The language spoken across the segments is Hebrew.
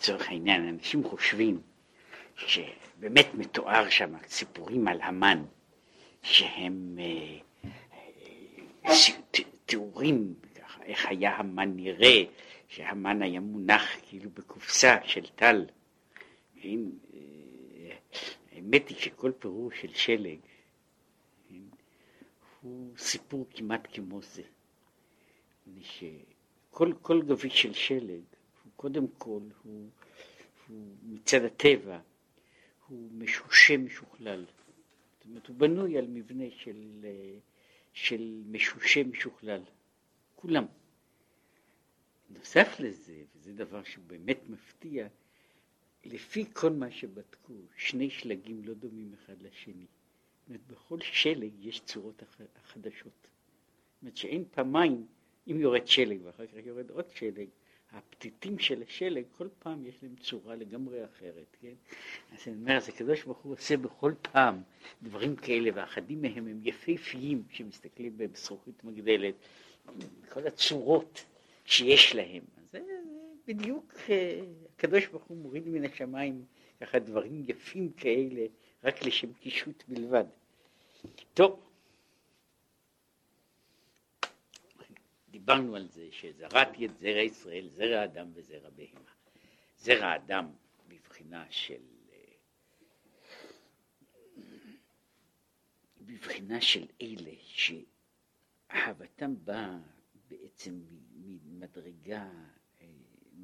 לצורך העניין, אנשים חושבים שבאמת מתואר שם סיפורים על המן, שהם אה, אה, תיאורים, איך היה המן נראה, שהמן היה מונח כאילו בקופסה של טל. אה, האמת היא שכל פירוש של שלג הוא סיפור כמעט כמו זה. שכל כל גביש של שלג, קודם כל, הוא, הוא מצד הטבע, הוא משושה משוכלל. זאת אומרת, הוא בנוי על מבנה של, של משושה משוכלל. כולם. נוסף לזה, וזה דבר שהוא באמת מפתיע, לפי כל מה שבדקו, שני שלגים לא דומים אחד לשני. זאת אומרת, בכל שלג יש צורות חדשות. זאת אומרת שאין פעמיים, אם יורד שלג ואחר כך יורד עוד שלג, הפתיתים של השלג, כל פעם יש להם צורה לגמרי אחרת, כן? אז אני אומר, אז הקדוש ברוך הוא עושה בכל פעם דברים כאלה, ואחדים מהם הם יפהפיים, כשמסתכלים בהם בזכוכית מגדלת, כל הצורות שיש להם. אז זה בדיוק, אה, הקדוש ברוך הוא מוריד מן השמיים ככה דברים יפים כאלה, רק לשם קישוט בלבד. טוב. דיברנו על זה שזרעתי את זרע ישראל, זרע אדם וזרע בהמה. זרע אדם בבחינה של בבחינה של אלה שאהבתם באה בעצם ממדרגה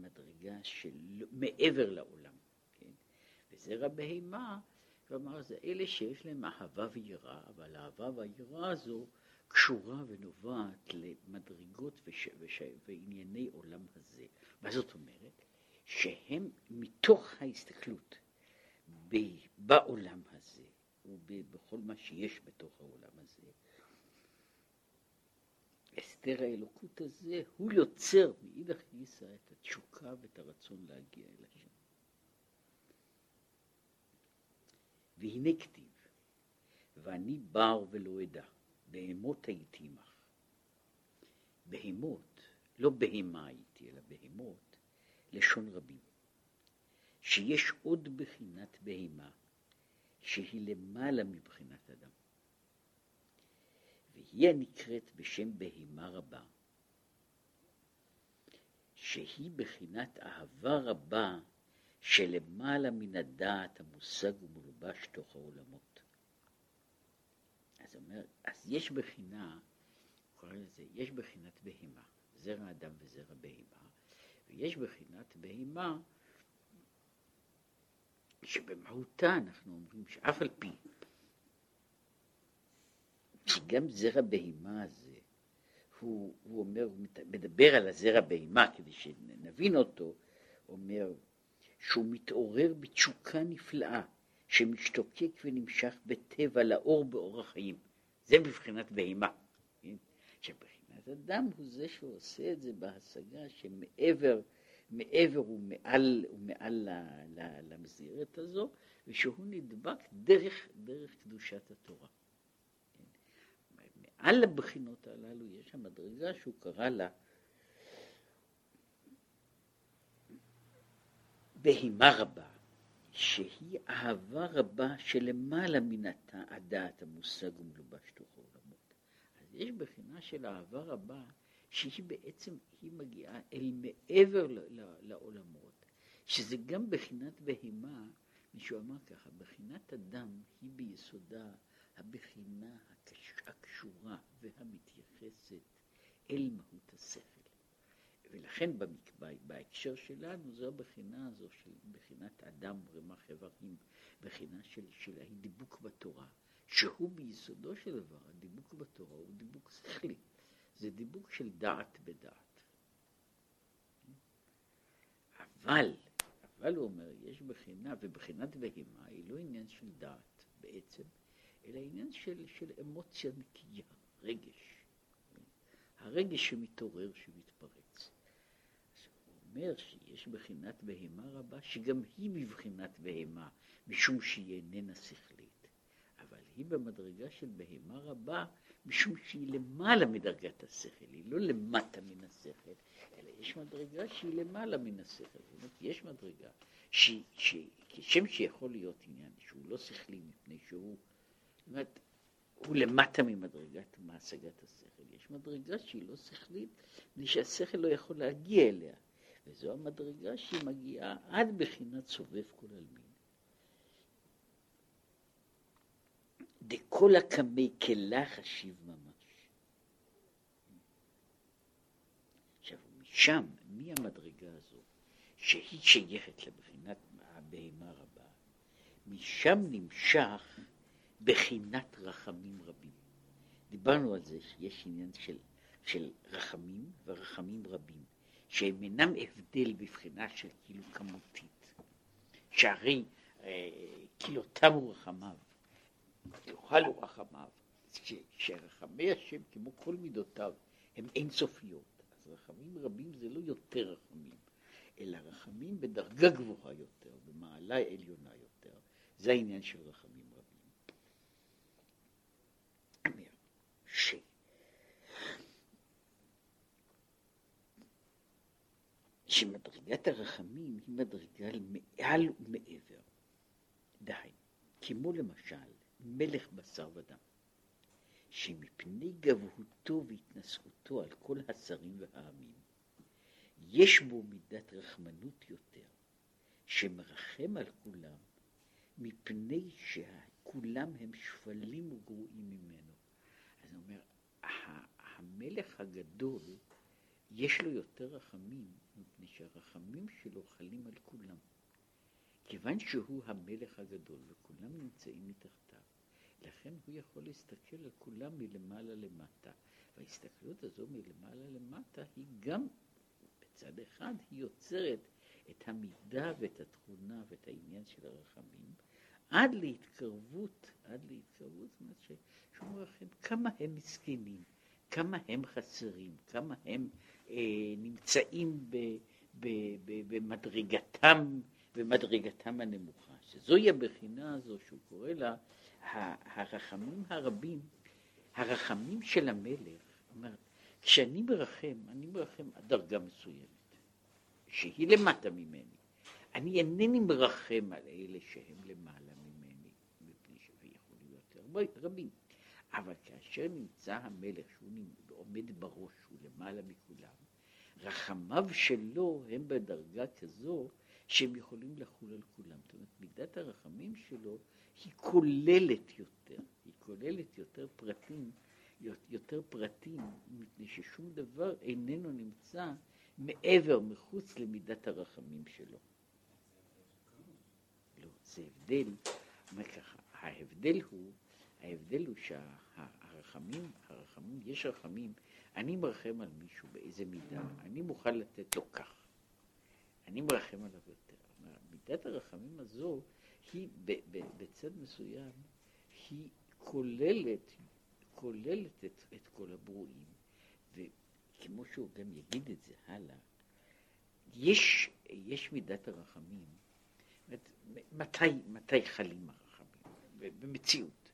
מדרגה של מעבר לעולם, כן? וזרע בהמה, כלומר זה אלה שיש להם אהבה ויראה, אבל האהבה והיראה הזו קשורה ונובעת למדרגות וש... וש... וענייני עולם הזה. מה זאת אומרת? שהם מתוך ההסתכלות ב... בעולם הזה ובכל מה שיש בתוך העולם הזה, הסתר האלוקות הזה, הוא יוצר מאידך גיסא את התשוקה ואת הרצון להגיע אל השם. והנה כתיב, ואני בר ולא אדע. בהמות הייתי עמך. בהמות, לא בהמה הייתי, אלא בהמות, לשון רבים. שיש עוד בחינת בהמה, שהיא למעלה מבחינת אדם. והיא הנקראת בשם בהמה רבה, שהיא בחינת אהבה רבה שלמעלה מן הדעת המושג ומולבש תוך העולמות. אז אומר, אז יש בחינה, קורא לזה, יש בחינת בהמה, זרע אדם וזרע בהמה, ויש בחינת בהמה שבמהותה אנחנו אומרים שאף על פי שגם זרע בהמה הזה, הוא, הוא אומר, הוא מדבר על הזרע בהמה כדי שנבין אותו, אומר שהוא מתעורר בתשוקה נפלאה שמשתוקק ונמשך בטבע לאור באור החיים. זה מבחינת בהמה. כן? שבחינת אדם הוא זה שעושה את זה בהשגה שמעבר מעבר ומעל, ומעל למסגרת הזו, ושהוא נדבק דרך, דרך קדושת התורה. מעל הבחינות הללו יש המדרגה שהוא קרא לה בהימה רבה, שהיא אהבה רבה שלמעלה מן הדעת המושג ומלובש תוך העולמות. אז יש בחינה של אהבה רבה שהיא בעצם, היא מגיעה אל מעבר לעולמות, שזה גם בחינת בהמה, מישהו אמר ככה, בחינת אדם היא ביסודה הבחינה הקשורה והמתייחסת אל מהות השכל. ולכן בהקשר שלנו זו הבחינה הזו של בחינת אדם רמ"ח איברים, בחינה של, של הדיבוק בתורה, שהוא ביסודו של דבר, הדיבוק בתורה הוא דיבוק שכלי, זה דיבוק של דעת בדעת. אבל, אבל הוא אומר, יש בחינה, ובחינת בהמה היא לא עניין של דעת בעצם, אלא עניין של, של אמוציה נקייה, רגש. הרגש שמתעורר, שמתפרץ. אומר שיש בחינת בהמה רבה, שגם היא מבחינת בהמה, משום שהיא איננה שכלית. אבל היא במדרגה של בהמה רבה, משום שהיא למעלה מדרגת השכל, היא לא למטה מן השכל, אלא יש מדרגה שהיא למעלה מן השכל. זאת אומרת, יש מדרגה שכשם שיכול להיות עניין שהוא לא שכלי מפני שהוא, זאת אומרת, הוא למטה ממדרגת מהשגת השכל. יש מדרגה שהיא לא שכלית, מפני שהשכל לא יכול להגיע אליה. וזו המדרגה שהיא מגיעה עד בחינת סובב כל עלמין. דכל הקמי כלה חשיב ממש. עכשיו, משם, מהמדרגה הזו, שהיא שייכת לבחינת הבהמה רבה, משם נמשך בחינת רחמים רבים. דיברנו על זה שיש עניין של, של רחמים ורחמים רבים, שהם אינם הבדל בבחינה של כאילו כמותית, שהרי אה, תמו רחמיו, יאכלו רחמיו, שרחמי השם כמו כל מידותיו הם אינסופיות, אז רחמים רבים זה לא יותר רחמים, אלא רחמים בדרגה גבוהה יותר, במעלה עליונה יותר, זה העניין של רחמים רבים. ש... שמדרגת הרחמים היא מדרגה מעל ומעבר. די. כמו למשל מלך בשר ודם, שמפני גבהותו והתנשאותו על כל השרים והעמים, יש בו מידת רחמנות יותר, שמרחם על כולם, מפני שכולם הם שפלים וגרועים ממנו. אז הוא אומר, המלך הגדול, יש לו יותר רחמים, מפני שהרחמים שלו חלים על כולם. כיוון שהוא המלך הגדול וכולם נמצאים מתחתיו, לכן הוא יכול להסתכל על כולם מלמעלה למטה. וההסתכלות הזו מלמעלה למטה היא גם, בצד אחד, היא יוצרת את המידה ואת התכונה ואת העניין של הרחמים, עד להתקרבות, עד להתקרבות, זאת אומרת שהוא אומר לכם כמה הם מסכנים, כמה הם חסרים, כמה הם נמצאים ב, ב, ב, במדרגתם, במדרגתם הנמוכה, שזוהי הבחינה הזו שהוא קורא לה הרחמים הרבים, הרחמים של המלך, אומרת, כשאני מרחם, אני מרחם עד דרגה מסוימת, שהיא למטה ממני. אני אינני מרחם על אלה שהם למעלה ממני, מפני שיכולים יותר רבים. אבל כאשר נמצא המלך, שהוא עומד בראש, הוא למעלה מכולם, רחמיו שלו הם בדרגה כזו שהם יכולים לחול על כולם. זאת אומרת, מידת הרחמים שלו היא כוללת יותר, היא כוללת יותר פרטים, יותר פרטים, מפני ששום דבר איננו נמצא מעבר, מחוץ למידת הרחמים שלו. לא, זה הבדל, אומר ככה, ההבדל הוא, ההבדל הוא שהרחמים, הרחמים, יש רחמים, אני מרחם על מישהו באיזה מידה, אני מוכן לתת לו כך, אני מרחם עליו יותר. מידת הרחמים הזו היא בצד מסוים, היא כוללת, כוללת את, את כל הברואים, וכמו שהוא גם יגיד את זה הלאה, יש, יש מידת הרחמים, מתי, מתי חלים הרחמים? במציאות.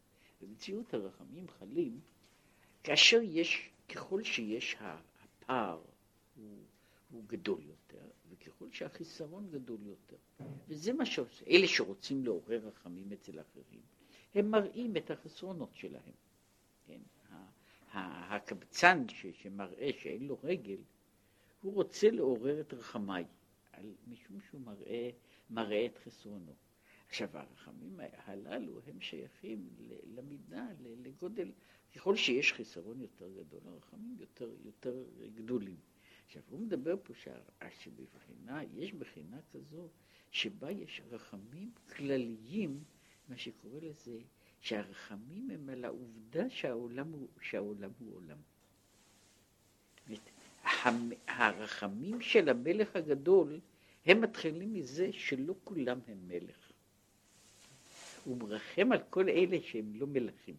במציאות הרחמים חלים כאשר יש, ככל שיש הפער הוא, הוא גדול יותר, וככל שהחיסרון גדול יותר. וזה מה שעושה. אלה שרוצים לעורר רחמים אצל אחרים, הם מראים את החסרונות שלהם. כן? הקבצן שמראה שאין לו רגל, הוא רוצה לעורר את רחמיי, משום שהוא מראה, מראה את חסרונו. עכשיו, הרחמים הללו הם שייכים למידה, לגודל, ככל שיש חיסרון יותר גדול, הרחמים יותר, יותר גדולים. עכשיו, הוא מדבר פה שבבחינה, יש בחינה כזו, שבה יש רחמים כלליים, מה שקורא לזה, שהרחמים הם על העובדה שהעולם הוא, שהעולם הוא עולם. הרחמים של המלך הגדול, הם מתחילים מזה שלא כולם הם מלך. הוא מרחם על כל אלה שהם לא מלכים.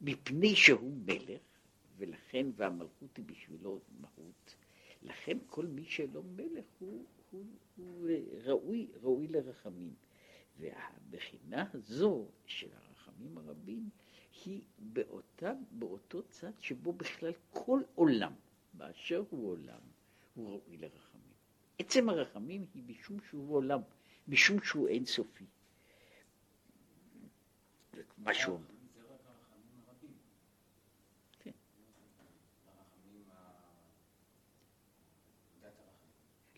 מפני שהוא מלך, ולכן, והמלכות היא בשבילו מהות, לכן כל מי שלא מלך הוא, הוא, הוא ראוי, ראוי לרחמים. והבחינה הזו של הרחמים הרבים היא באותה, באותו צד שבו בכלל כל עולם, באשר הוא עולם, הוא ראוי לרחמים. עצם הרחמים היא משום שהוא עולם, משום שהוא אינסופי. אומר. כן.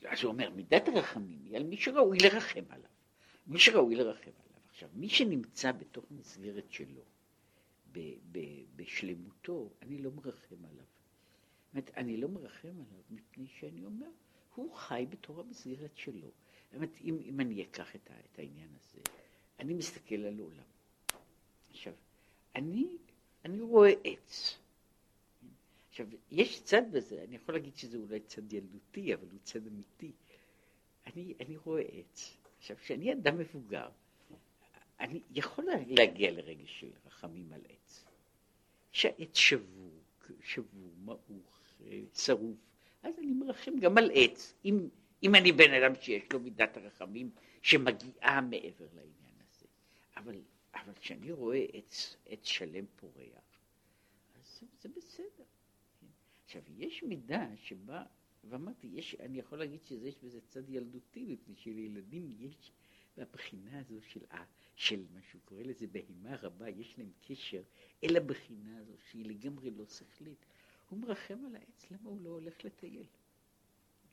אז הוא אומר, מידת הרחמים היא על מי שראוי לרחם עליו. מי שראוי לרחם עליו. עכשיו, מי שנמצא בתוך מסגרת שלו, ב- ב- בשלמותו, אני לא מרחם עליו. זאת אומרת, אני לא מרחם עליו מפני שאני אומר, הוא חי בתור המסגרת שלו. זאת אומרת, אם, אם אני אקח את, את העניין הזה, אני מסתכל על עולם. עכשיו, אני, אני רואה עץ. עכשיו, יש צד בזה, אני יכול להגיד שזה אולי צד ילדותי, אבל הוא צד אמיתי. אני, אני רואה עץ. עכשיו, כשאני אדם מבוגר, אני יכול להגיע לרגע של רחמים על עץ. שהעץ שבור, שבור, מעוך, שרוף, אז אני מרחם גם על עץ. אם, אם אני בן אדם שיש לו מידת הרחמים שמגיעה מעבר לעניין הזה. אבל, אבל כשאני רואה עץ, עץ שלם פורח, אז זה, זה בסדר. כן? עכשיו, יש מידה שבה, ואמרתי, יש, אני יכול להגיד שיש בזה צד ילדותי, מפני שלילדים יש בבחינה הזו של, של מה שהוא קורא לזה בהימה רבה, יש להם קשר אל הבחינה הזו שהיא לגמרי לא שכלית. הוא מרחם על העץ, למה הוא לא הולך לטייל?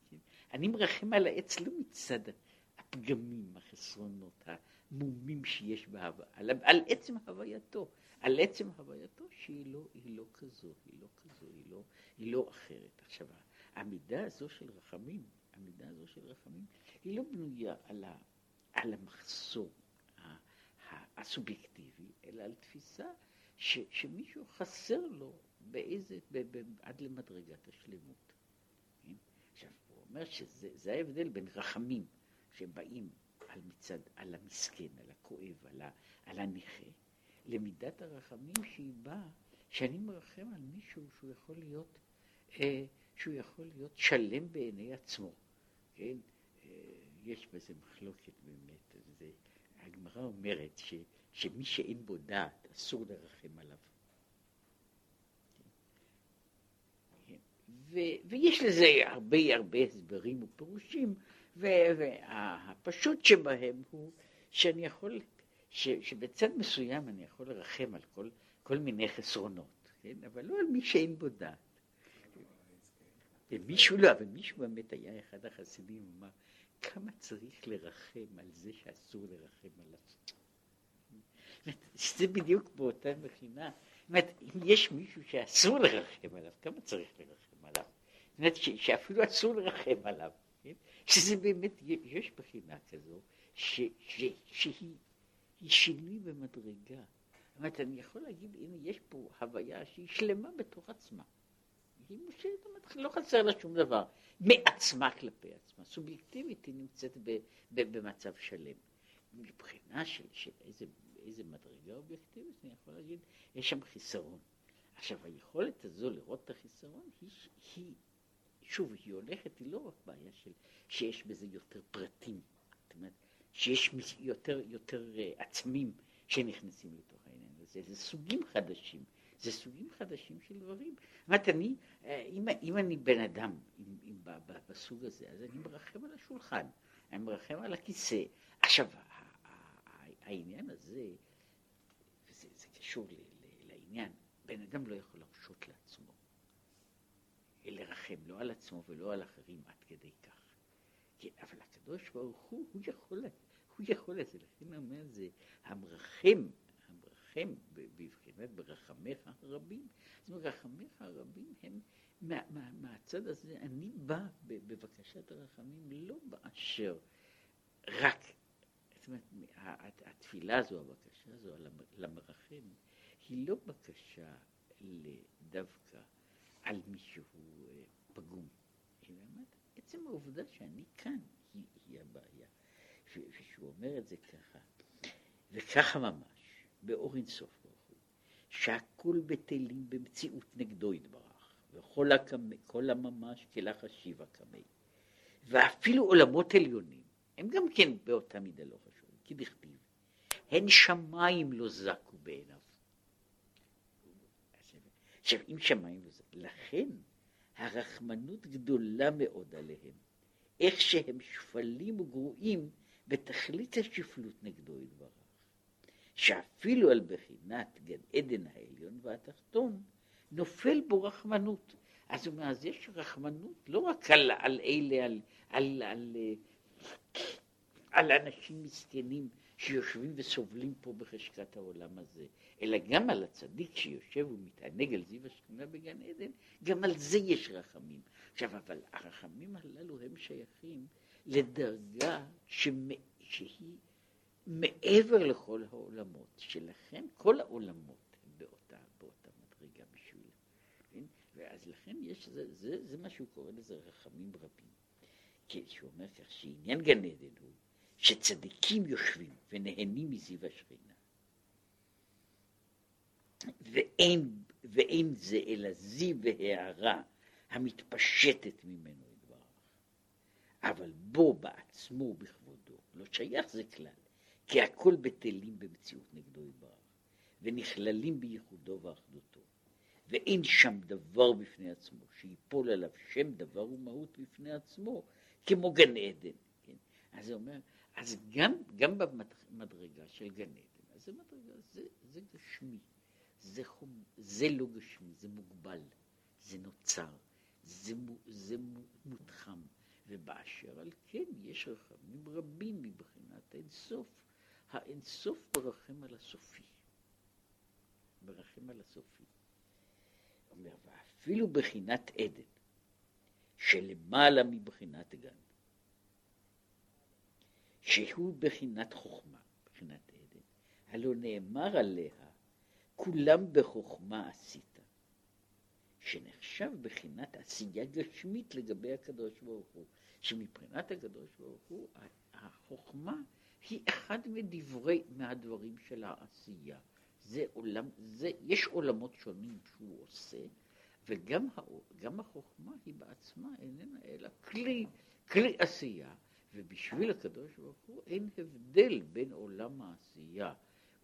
כן? אני מרחם על העץ לא מצד הפגמים, החסרונות, המומים שיש בהווה, על, על עצם הווייתו, על עצם הווייתו שהיא לא, היא לא כזו, היא לא כזו, היא לא, היא לא אחרת. עכשיו, המידה הזו של רחמים, המידה הזו של רחמים, היא לא בנויה על, ה, על המחסור הסובייקטיבי, אלא על תפיסה ש, שמישהו חסר לו באיזה, ב, ב, עד למדרגת השלמות. כן? עכשיו, הוא אומר שזה ההבדל בין רחמים שבאים על מצד, על המסכן, על הכואב, על, ה, על הנכה, למידת הרחמים שהיא באה, שאני מרחם על מישהו שהוא יכול להיות, אה, שהוא יכול להיות שלם בעיני עצמו, כן? אה, יש בזה מחלוקת באמת, הגמרא אומרת ש, שמי שאין בו דעת אסור לרחם עליו. ו, ויש לזה הרבה הרבה הסברים ופירושים, והפשוט שבהם הוא שאני יכול, ש, שבצד מסוים אני יכול לרחם על כל, כל מיני חסרונות, כן? אבל לא על מי שאין בו דעת. ומישהו לא, אבל מישהו באמת היה אחד החסידים, אמר, כמה צריך לרחם על זה שאסור לרחם עליו. זה בדיוק באותה מכינה. זאת אומרת, אם יש מישהו שאסור לרחם עליו, כמה צריך לרחם עליו? זאת אומרת, שאפילו אסור לרחם עליו. שזה באמת, יש בחינה כזו, ש, ש, שהיא שינוי במדרגה. זאת אומרת, אני יכול להגיד, הנה, יש פה הוויה שהיא שלמה בתוך עצמה. היא מושלמת, לא חסר לה שום דבר. מעצמה כלפי עצמה. סובייקטיבית היא נמצאת ב, ב, במצב שלם. מבחינה של, של איזה, איזה מדרגה אובייקטיבית, אני יכול להגיד, יש שם חיסרון. עכשיו, היכולת הזו לראות את החיסרון היא, היא שוב, היא הולכת, היא לא רק בעיה של שיש בזה יותר פרטים, זאת אומרת, שיש יותר, יותר uh, עצמים שנכנסים לתוך העניין הזה, זה סוגים חדשים, זה סוגים חדשים של דברים. זאת אומרת, אני, אה, אם, אם אני בן אדם אם, אם, בסוג הזה, אז אני מרחם על השולחן, אני מרחם על הכיסא. עכשיו, העניין הזה, זה, זה קשור ל, ל, לעניין, בן אדם לא יכול להרשות לעצמו לרחם לא על עצמו ולא על אחרים עד כדי כך. כן, אבל הקדוש ברוך הוא, הוא יכול, הוא יכול לזה, לכן אומר זה, המרחם, המרחם בבחינת ברחמיך הרבים, זאת אומרת, רחמיך הרבים הם מה, מה, מהצד הזה, אני בא בבקשת הרחמים לא באשר רק, זאת אומרת, התפילה הזו, הבקשה הזו למרחם, היא לא בקשה דווקא על מישהו אה, פגום. עצם העובדה שאני כאן היא, היא הבעיה. ושהוא אומר את זה ככה, וככה ממש, באור אינסוף ברוך הוא, שהכול בטלים במציאות נגדו יתברך, וכל הקמא, כל הממש כלך השיבה קמא. ואפילו עולמות עליונים, הם גם כן באותה מידה לא חשובים, כי דכתיב, הן שמיים לא זקו בעיניו. אם שמיים וזה, לכן הרחמנות גדולה מאוד עליהם. איך שהם שפלים וגרועים בתכלית השפלות נגדו יתברך. שאפילו על בחינת גן עדן העליון והתחתון, נופל בו רחמנות. אז הוא אומר, אז יש רחמנות לא רק על, על אלה, על, על, על, על אנשים מסכנים שיושבים וסובלים פה בחשכת העולם הזה, אלא גם על הצדיק שיושב ומתענג על זיו השכינה בגן עדן, גם על זה יש רחמים. עכשיו, אבל הרחמים הללו הם שייכים לדרגה שמ... שהיא מעבר לכל העולמות, שלכן כל העולמות הם באותה, באותה מדרגה בשביל, כן? ואז לכן יש, זה, זה, זה מה שהוא קורא לזה רחמים רבים. כי שהוא אומר כך שעניין גן עדן הוא שצדיקים יושבים ונהנים מזיו השכינה. ואין, ואין זה אלא זיו והערה המתפשטת ממנו יתברך. אבל בו בעצמו בכבודו לא שייך זה כלל, כי הכל בטלים במציאות נגדו יתברך, ונכללים בייחודו ואחדותו. ואין שם דבר בפני עצמו, שיפול עליו שם דבר ומהות בפני עצמו, כמו גן עדן. כן? אז זה אומר, אז גם, גם במדרגה של גן עדן, אז זה מדרגה, זה, זה גשמי, זה, חום, זה לא גשמי, זה מוגבל, זה נוצר, זה, זה מותחם, ובאשר על כן יש רחמים רבים מבחינת האינסוף. האינסוף ברחם על הסופי. ברחם על הסופי. אומר, ואפילו בחינת עדן, שלמעלה מבחינת גן, שהוא בחינת חוכמה, בחינת עדן, הלא נאמר עליה, כולם בחוכמה עשית, שנחשב בחינת עשייה גשמית לגבי הקדוש ברוך הוא, שמבחינת הקדוש ברוך הוא, החוכמה היא אחד מדברי, מהדברים של העשייה. זה עולם, זה, יש עולמות שונים שהוא עושה, וגם גם החוכמה היא בעצמה איננה אלא כלי, כלי עשייה, ובשביל הקדוש ברוך הוא אין הבדל בין עולם העשייה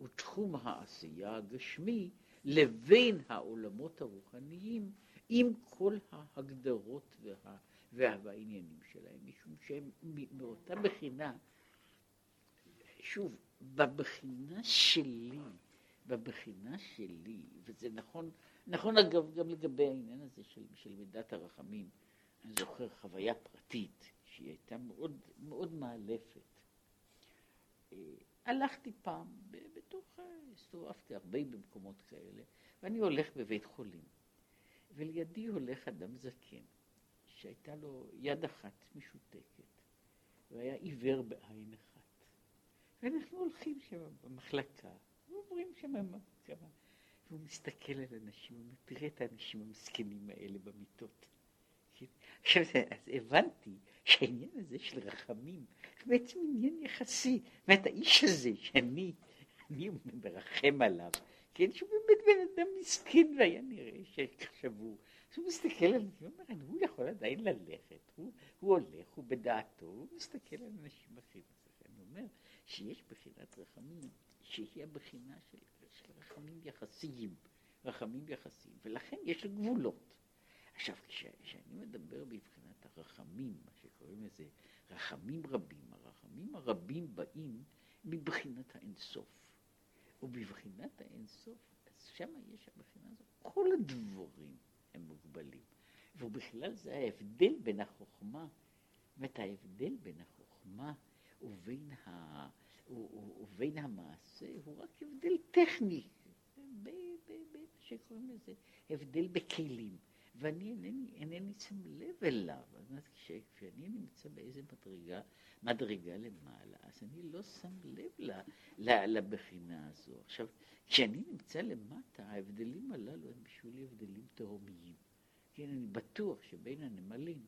ותחום העשייה הגשמי לבין העולמות הרוחניים עם כל ההגדרות וה, וה, והעניינים שלהם, משום שהם מאותה בחינה, שוב, בבחינה שלי, בבחינה שלי, וזה נכון, נכון אגב גם לגבי העניין הזה של, של מידת הרחמים, אני זוכר חוויה פרטית שהיא הייתה מאוד, מאוד מאלפת. אה, הלכתי פעם, בתוך, הסתובבתי הרבה במקומות כאלה, ואני הולך בבית חולים, ולידי הולך אדם זקן, שהייתה לו יד אחת משותקת, והיה עיוור בעין אחת. ואנחנו הולכים שם במחלקה, ועוברים שם כמה, והוא מסתכל על אנשים, הוא אומר, תראה את האנשים המסכנים האלה במיטות. עכשיו, אז הבנתי שהעניין הזה של רחמים בעצם עניין יחסי. אומרת, האיש הזה שאני אני מרחם עליו, כן, שהוא באמת בן אדם מסכן והיה נראה שחשבו. אז הוא מסתכל על זה, הוא אומר, הוא יכול עדיין ללכת, הוא, הוא הולך, הוא בדעתו, הוא מסתכל על אנשים אחרים. אני אומר שיש בחינת רחמים, שהיא הבחינה של, של רחמים יחסיים, רחמים יחסיים, ולכן יש גבולות. עכשיו, כשאני מדבר בבחינת הרחמים, מה שקוראים לזה רחמים רבים, הרחמים הרבים באים מבחינת האינסוף. ובבחינת האינסוף, אז שם יש הבחינה הזאת, כל הדבורים הם מוגבלים. ובכלל זה ההבדל בין החוכמה, זאת ההבדל בין החוכמה ובין, ה, ובין המעשה הוא רק הבדל טכני, שקוראים לזה הבדל בכלים. ואני אינני, אינני שם לב אליו. כשאני נמצא באיזה מדרגה, מדרגה למעלה, אז אני לא שם לב ל, ל, לבחינה הזו. עכשיו, כשאני נמצא למטה, ההבדלים הללו הם בשבילי הבדלים תהומיים. כן, אני בטוח שבין הנמלים,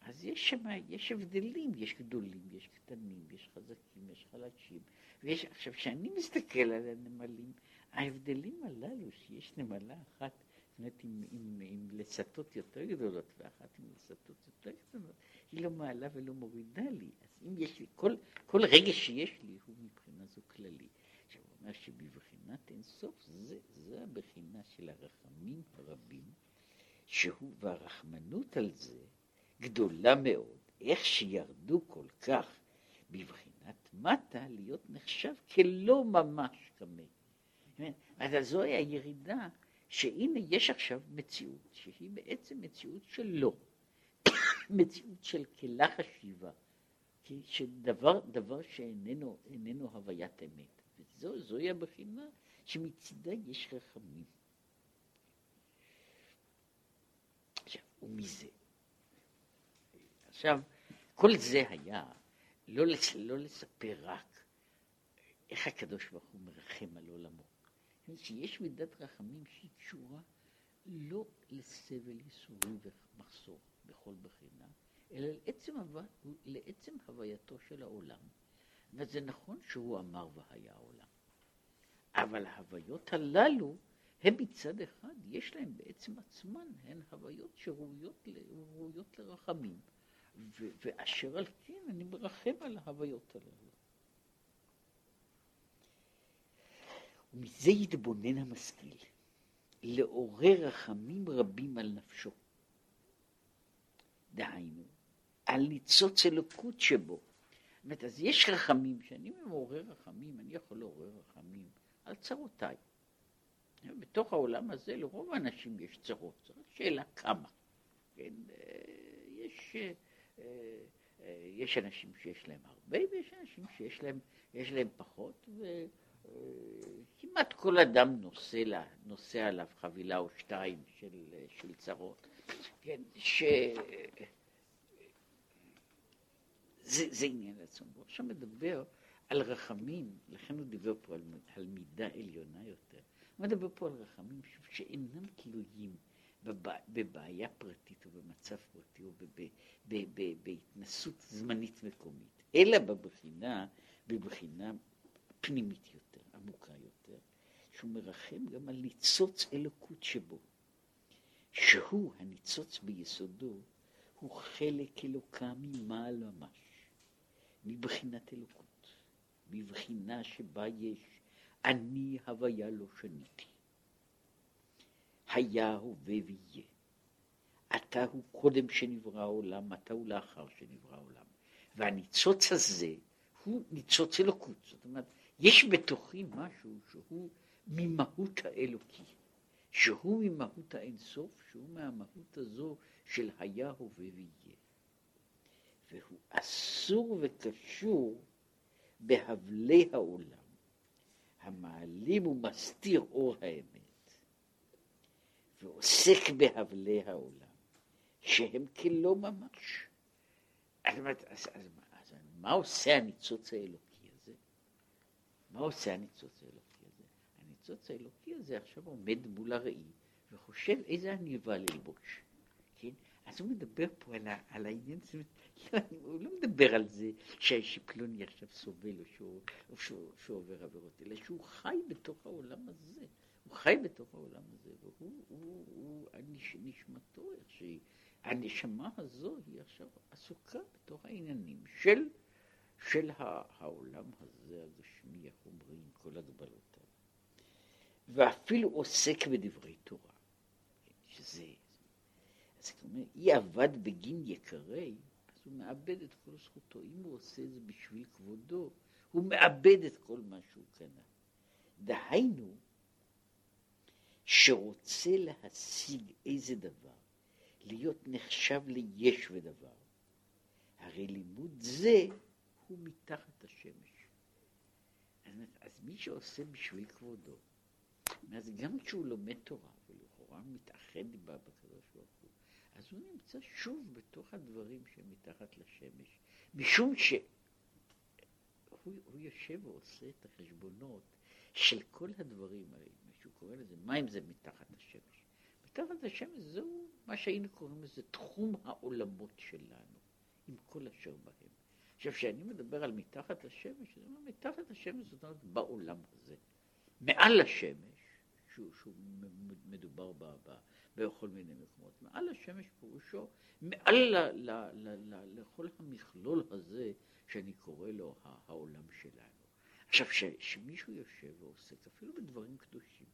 אז יש שם, יש הבדלים, יש גדולים, יש קטנים, יש חזקים, יש חלשים. ויש, עכשיו, כשאני מסתכל על הנמלים, ההבדלים הללו, שיש נמלה אחת אומרת, עם, עם, עם לסתות יותר גדולות ואחת עם לסתות יותר גדולות, היא לא מעלה ולא מורידה לי. אז אם יש לי, כל, כל רגע שיש לי הוא מבחינה זו כללי. עכשיו, הוא מה שבבחינת אינסוף זה, זה הבחינה של הרחמים הרבים, שהוא, והרחמנות על זה גדולה מאוד, איך שירדו כל כך בבחינת מטה להיות נחשב כלא ממש כמה. אז זוהי הירידה, שהנה יש עכשיו מציאות, שהיא בעצם מציאות של לא, מציאות של כלה חשיבה, שדבר דבר שאיננו הוויית אמת. וזו, זוהי הבחינה שמצידה יש רחמים. עכשיו, ומזה. עכשיו, כל זה היה לא, לא לספר רק איך הקדוש ברוך הוא מרחם על עולמו. שיש מידת רחמים שהיא קשורה לא לסבל ייסורים ומחסור בכל בחינה, אלא לעצם, לעצם הווייתו של העולם. וזה נכון שהוא אמר והיה העולם. אבל ההוויות הללו, הם מצד אחד, יש להם בעצם עצמן, הן הוויות שראויות לרחמים. ו- ואשר על כן אני מרחם על ההוויות הללו. ומזה יתבונן המשכיל, לעורר רחמים רבים על נפשו. דהיינו, על ניצוץ אלוקות שבו. זאת אומרת, אז יש רחמים, שאני מעורר רחמים, אני יכול לעורר רחמים על צרותיי. בתוך העולם הזה לרוב האנשים יש צרות, זאת שאלה כמה. כן, אה, יש אה, אה, יש אנשים שיש להם הרבה ויש אנשים שיש להם, להם פחות וכמעט כל אדם נושא, לה, נושא עליו חבילה או שתיים של, של צרות, כן, ש... זה, זה עניין עצמו. הוא עכשיו מדבר על רחמים, לכן הוא דיבר פה על, על מידה עליונה יותר. הוא מדבר פה על רחמים שאינם תלויים בבעיה פרטית או במצב פרטי או בהתנסות זמנית מקומית, אלא בבחינה, בבחינה פנימית יותר, עמוקה יותר, שהוא מרחם גם על ניצוץ אלוקות שבו, שהוא הניצוץ ביסודו, הוא חלק אלוקה ממעל ממש, מבחינת אלוקות, בבחינה שבה יש אני הוויה לא שניתי. היה, הווה ויהיה. אתה הוא קודם שנברא העולם, אתה הוא לאחר שנברא העולם. והניצוץ הזה הוא ניצוץ אלוקות. זאת אומרת, יש בתוכי משהו שהוא ממהות האלוקי, שהוא ממהות האינסוף, שהוא מהמהות הזו של היה, הווה ויהיה. והוא אסור וקשור בהבלי העולם, המעלים ומסתיר אור האמת. ועוסק בהבלי העולם, שהם כלא ממש. אז, אז, אז, אז מה עושה הניצוץ האלוקי? מה עושה הניצוץ האלוקי הזה? הניצוץ האלוקי הזה עכשיו עומד מול הראי וחושב איזה עניבה ללבוש. כן? אז הוא מדבר פה על, ה, על העניין, זאת אומרת, הוא לא מדבר על זה שפלוני עכשיו סובל או שהוא, או שהוא, שהוא עובר עבירות, אלא שהוא חי בתוך העולם הזה. הוא חי בתוך העולם הזה, והוא הוא, הוא, הנש, נשמתו, איך שהיא, הנשמה הזו היא עכשיו עסוקה בתוך העניינים של, של העולם הזה, הגשמי, איך אומרים, כל הגבלותיו. ואפילו עוסק בדברי תורה, שזה, אז כלומר, אי עבד בגין יקרי, אז הוא מאבד את כל זכותו. אם הוא עושה את זה בשביל כבודו, הוא מאבד את כל מה שהוא קנה. דהיינו, שרוצה להשיג איזה דבר, להיות נחשב ליש ודבר, הרי לימוד זה הוא מתחת השמש. אז, אז מי שעושה בשביל כבודו, אז גם כשהוא לומד תורה, ולכאורה מתאחד בה בקדוש ברוך הוא, אז הוא נמצא שוב בתוך הדברים שהם מתחת לשמש, משום שהוא יושב ועושה את החשבונות של כל הדברים האלה. שהוא קורא לזה, מה אם זה מתחת השמש? מתחת השמש זהו מה שהיינו קוראים לזה תחום העולמות שלנו, עם כל אשר בהם. עכשיו, כשאני מדבר על מתחת השמש, זה אומר מתחת השמש, זאת אומרת בעולם הזה. מעל השמש, שהוא, שהוא מדובר בה, בה, בכל מיני מקומות, מעל השמש פירושו, מעל ל, ל, ל, ל, לכל המכלול הזה שאני קורא לו העולם שלנו. עכשיו, כשמישהו יושב ועוסק, אפילו בדברים קדושים,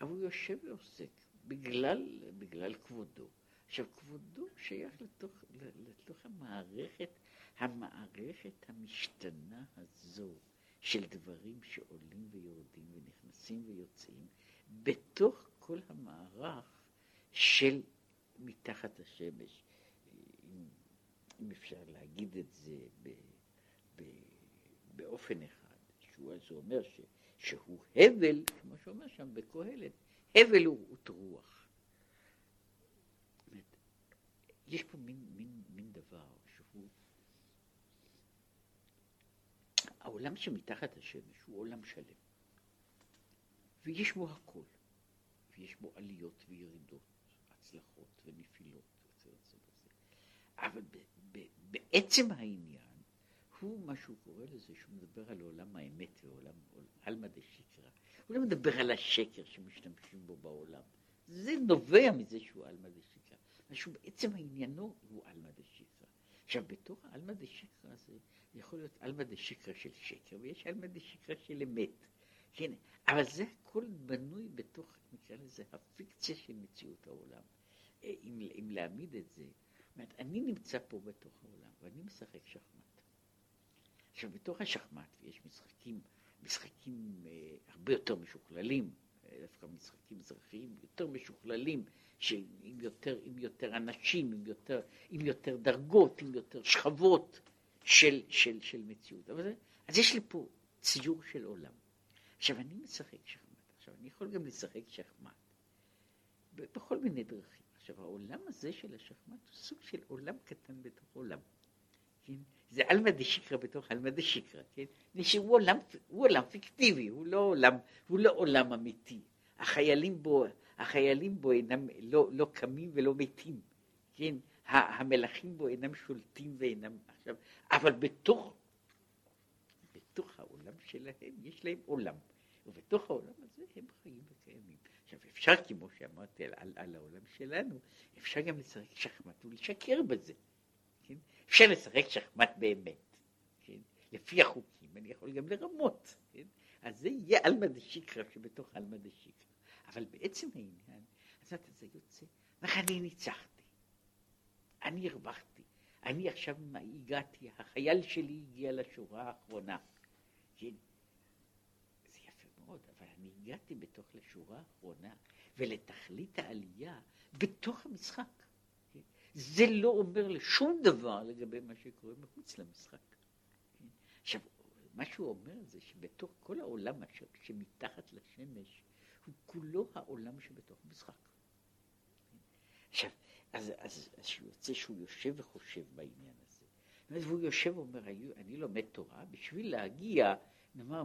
אבל הוא יושב ועוסק בגלל, בגלל כבודו. עכשיו, כבודו שייך לתוך, לתוך המערכת, המערכת המשתנה הזו של דברים שעולים ויורדים ונכנסים ויוצאים, בתוך כל המערך של מתחת השמש. אם, אם אפשר להגיד את זה ב, ב, באופן אחד, שהוא אז אומר ש, שהוא הבל, כמו שאומר שם בקהלת, הבל הוא רוח. יש פה מין, מין, מין דבר שהוא... העולם שמתחת השמש הוא עולם שלם, ויש בו הכל, ויש בו עליות וירידות, הצלחות ונפילות, וכיוצא בזה. אבל ב, ב, בעצם העניין הוא מה שהוא קורא לזה, שהוא מדבר על עולם האמת ועולם עלמא דשקרא. הוא לא מדבר על השקר שמשתמשים בו בעולם. זה נובע מזה שהוא עלמא דשקרא. משהו בעצם עניינו הוא עלמא דשקרא. עכשיו, בתוך העלמא דשקרא הזה יכול להיות עלמא דשקרא של שקר, ויש עלמא דשקרא של אמת. כן, אבל זה הכל בנוי בתוך, נקרא לזה, הפיקציה של מציאות העולם. אה, אם, אם להעמיד את זה, אומרת, אני נמצא פה בתוך העולם, ואני משחק שחמט. עכשיו, בתוך השחמט יש משחקים, משחקים אה, הרבה יותר משוכללים, אה, דווקא משחקים אזרחיים יותר משוכללים, עם יותר, עם יותר אנשים, עם יותר, עם יותר דרגות, עם יותר שכבות של, של, של מציאות. אבל זה, אז יש לי פה ציור של עולם. עכשיו, אני משחק שחמט. עכשיו, אני יכול גם לשחק שחמט בכל מיני דרכים. עכשיו, העולם הזה של השחמט הוא סוג של עולם קטן בתוך עולם. כן? זה עלמא דשיקרא בתוך עלמא דשיקרא, כן? הוא עולם, הוא עולם פיקטיבי, הוא לא עולם, הוא לא עולם אמיתי. החיילים בו, החיילים בו אינם, לא, לא קמים ולא מתים, כן? המלכים בו אינם שולטים ואינם, עכשיו, אבל בתוך, בתוך העולם שלהם יש להם עולם, ובתוך העולם הזה הם חיים וקיימים. עכשיו אפשר, כמו שאמרתי על, על, על העולם שלנו, אפשר גם לשחק שחמט ולשקר בזה. כן? אפשר לשחק שחמט באמת, כן? לפי החוקים, אני יכול גם לרמות, כן? אז זה יהיה עלמא דשיקרא שבתוך עלמא דשיקרא. אבל בעצם העניין, אז אתה יוצא, ואני ניצחתי, אני הרווחתי, אני עכשיו הגעתי, החייל שלי הגיע לשורה האחרונה? זה יפה מאוד, אבל אני הגעתי בתוך לשורה האחרונה ולתכלית העלייה בתוך המשחק. זה לא אומר לשום דבר לגבי מה שקורה מחוץ למשחק. עכשיו, מה שהוא אומר זה שבתוך כל העולם שמתחת לשמש הוא כולו העולם שבתוך משחק. עכשיו, אז, אז, אז יוצא שהוא יושב וחושב בעניין הזה. והוא יושב ואומר, אני לומד תורה בשביל להגיע, נאמר,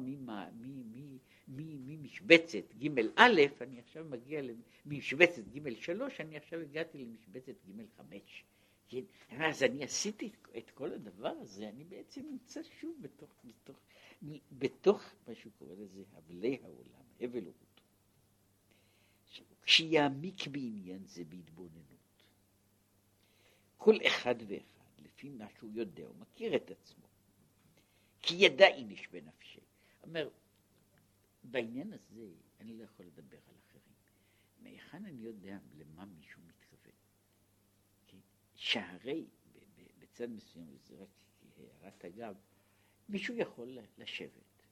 ממשבצת ג' א', אני עכשיו מגיע למשבצת ג' שלוש, אני עכשיו הגעתי למשבצת ג' חמש. כן? אז אני עשיתי את כל הדבר הזה, אני בעצם נמצא שוב בתוך, בתוך, בתוך מה שהוא קורא לזה, הבלי העולם, הבל הוא. שיעמיק בעניין זה בהתבוננות. כל אחד ואחד, לפי מה שהוא יודע, הוא מכיר את עצמו. כי ידע איניש בנפשי. אומר, בעניין הזה אני לא יכול לדבר על אחרים. מהיכן אני יודע למה מישהו מתכוון? כן? שהרי בצד מסוים, וזה רק הערת אגב, מישהו יכול לשבת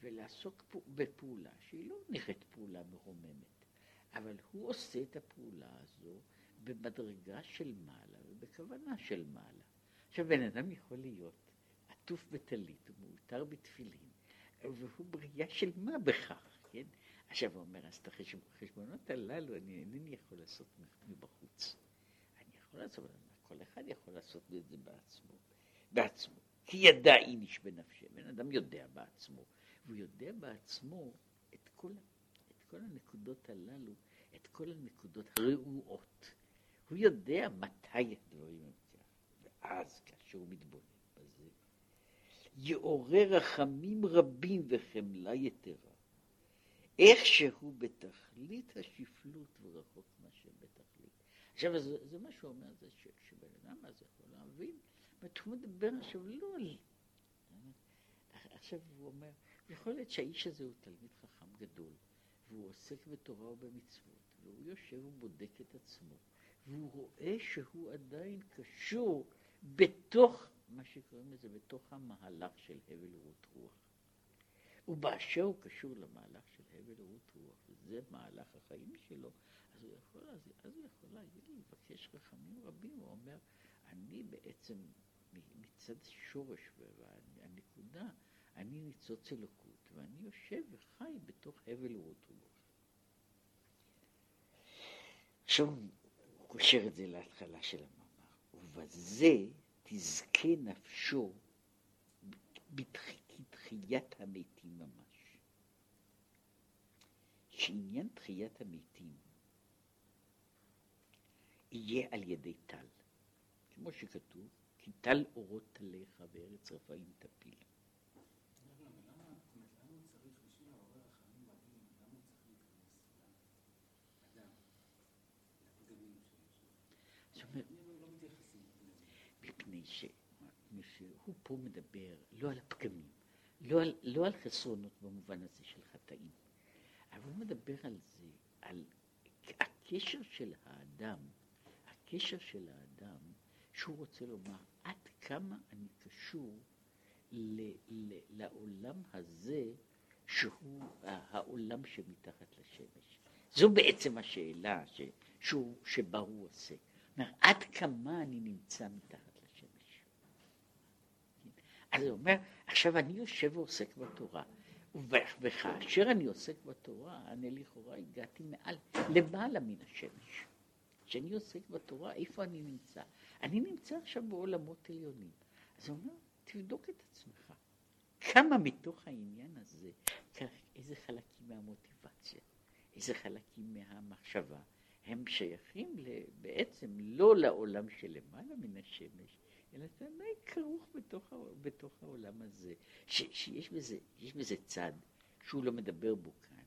ולעסוק בפעולה שהיא לא נראית פעולה מרוממת. אבל הוא עושה את הפעולה הזו במדרגה של מעלה ובכוונה של מעלה. עכשיו, בן אדם יכול להיות עטוף בטלית ומעוטר בתפילין, והוא בריאה של מה בכך, כן? עכשיו הוא אומר, אז את החשבונות הללו אני אינני יכול לעשות מבחוץ. אני יכול לעשות, כל אחד יכול לעשות את זה בעצמו, בעצמו. כי ידע איניש בנפשי, בן אדם יודע בעצמו, והוא יודע בעצמו את כל כל הנקודות הללו, את כל הנקודות הרעועות. הוא יודע מתי הדברים הם כך, ואז כאשר הוא מתבונן בזה, יעורר רחמים רבים וחמלה יתרה. איך שהוא בתכלית השפלות ורחוק מאשר בתכלית. עכשיו, זה, זה מה שהוא אומר, זה שבן אדם אז יכול להבין, זאת הוא מדבר עכשיו לא על... עכשיו הוא אומר, יכול להיות שהאיש הזה הוא תלמיד חכם גדול, והוא עוסק בתורה ובמצוות, והוא יושב ובודק את עצמו, והוא רואה שהוא עדיין קשור בתוך, מה שקוראים לזה, בתוך המהלך של הבל ורות רוח. ובאשר הוא קשור למהלך של הבל ורות רוח, וזה מהלך החיים שלו, אז הוא יכול, אז, אז הוא יכול להגיד, לבקש רחמים רבים, הוא אומר, אני בעצם מצד שורש והנקודה, אני ניצוץ אלוקות, ואני יושב וחי בתוך הבל ורות רוח. עכשיו קושר את זה להתחלה של המאמר, ובזה תזכה נפשו בתחיית המתים ממש. שעניין תחיית המתים יהיה על ידי טל, כמו שכתוב, כי טל אורות טליך וארץ רפאים תפיל. שהוא פה מדבר לא על הפגמים, לא על, לא על חסרונות במובן הזה של חטאים, אבל הוא מדבר על זה, על הקשר של האדם, הקשר של האדם, שהוא רוצה לומר עד כמה אני קשור ל, ל, לעולם הזה שהוא העולם שמתחת לשמש. זו בעצם השאלה ש, שהוא, שבה הוא. אומר, עד כמה אני נמצא מתחת. אז הוא אומר, עכשיו אני יושב ועוסק בתורה, וכאשר אני עוסק בתורה, אני לכאורה הגעתי מעל, למעלה מן השמש. כשאני עוסק בתורה, איפה אני נמצא? אני נמצא עכשיו בעולמות עליונים. אז הוא אומר, תבדוק את עצמך. כמה מתוך העניין הזה, איזה חלקים מהמוטיבציה, איזה חלקים מהמחשבה, הם שייכים בעצם לא לעולם שלמעלה מן השמש, אלא זה עדיין כרוך בתוך, בתוך העולם הזה, ש, שיש בזה, בזה צד שהוא לא מדבר בו כאן,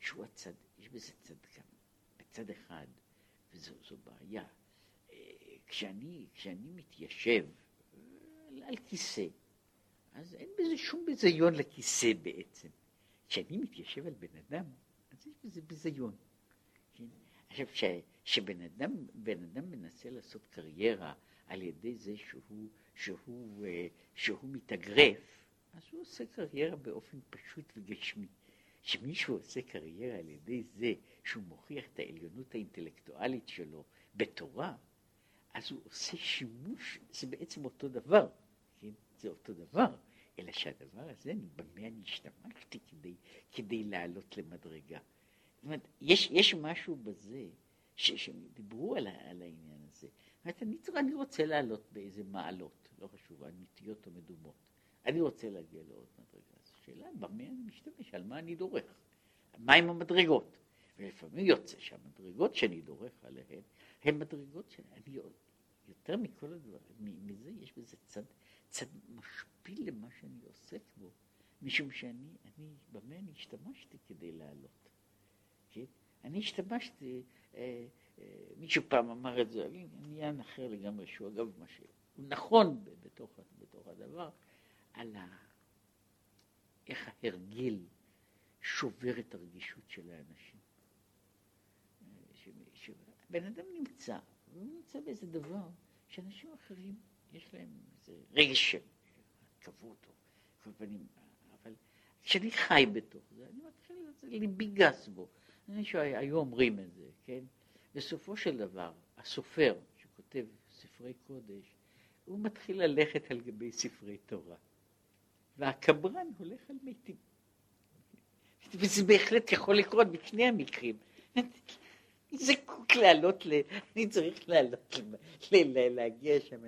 שהוא הצד, יש בזה צד גם, בצד אחד, וזו בעיה. אה, כשאני, כשאני מתיישב אה, על כיסא, אז אין בזה שום ביזיון לכיסא בעצם. כשאני מתיישב על בן אדם, אז יש בזה ביזיון. כן? עכשיו, ש, שבן אדם, אדם מנסה לעשות קריירה על ידי זה שהוא, שהוא, אה, שהוא מתאגרף, אז הוא עושה קריירה באופן פשוט וגשמי. שמישהו עושה קריירה על ידי זה שהוא מוכיח את העליונות האינטלקטואלית שלו בתורה, אז הוא עושה שימוש, זה בעצם אותו דבר, כן? זה אותו דבר, אלא שהדבר הזה, במה אני השתמשתי כדי, כדי לעלות למדרגה. זאת אומרת, יש, יש משהו בזה, שדיברו על, על העניין הזה. זאת אומרת, אני, רוצה לעלות באיזה מעלות, לא חשוב, אמיתיות או מדומות. אני רוצה להגיע לעוד מדרגה. אז השאלה, במה אני משתמש, על מה אני דורך? מהם המדרגות? ולפעמים יוצא שהמדרגות שאני דורך עליהן, הן מדרגות שאני, יותר מכל הדברים, מזה יש בזה צד, צד משפיל למה שאני עוסק בו, משום שאני, אני, במה אני השתמשתי כדי לעלות? כן? אני השתמשתי, אה, מישהו פעם אמר את זה, עניין אחר לגמרי, שהוא אגב, מה שהוא נכון בתוך, בתוך הדבר, על ה... איך ההרגל שובר את הרגישות של האנשים. בן אדם נמצא, הוא נמצא באיזה דבר שאנשים אחרים יש להם איזה רגש של כבוד אבל כשאני חי בתוך זה, אני מתחיל, ליבי גס בו. מישהו היו אומרים את זה, כן? בסופו של דבר, הסופר שכותב ספרי קודש, הוא מתחיל ללכת על גבי ספרי תורה. והקברן הולך על מתים. וזה בהחלט יכול לקרות בשני המקרים. אני זקוק לעלות, אני צריך לעלות, להגיע שם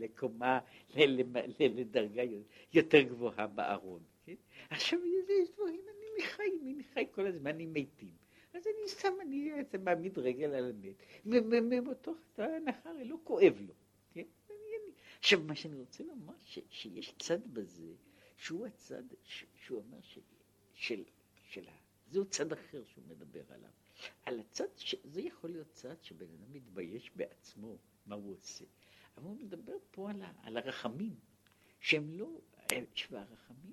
לקומה, לדרגה יותר גבוהה בארון. כן? עכשיו יש דברים, אני חי, אני חי כל הזמן עם מתים. אז אני שם, אני מעמיד רגל על המת, ומאותו הנחה הרי לא כואב לו. כן? עכשיו, מה שאני רוצה לומר, שיש צד בזה, שהוא הצד, שהוא אומר ש, של, של, זהו צד אחר שהוא מדבר עליו. על הצד, ש, זה יכול להיות צד שבן אדם מתבייש בעצמו מה הוא עושה. אבל הוא מדבר פה על, ה, על הרחמים, שהם לא, והרחמים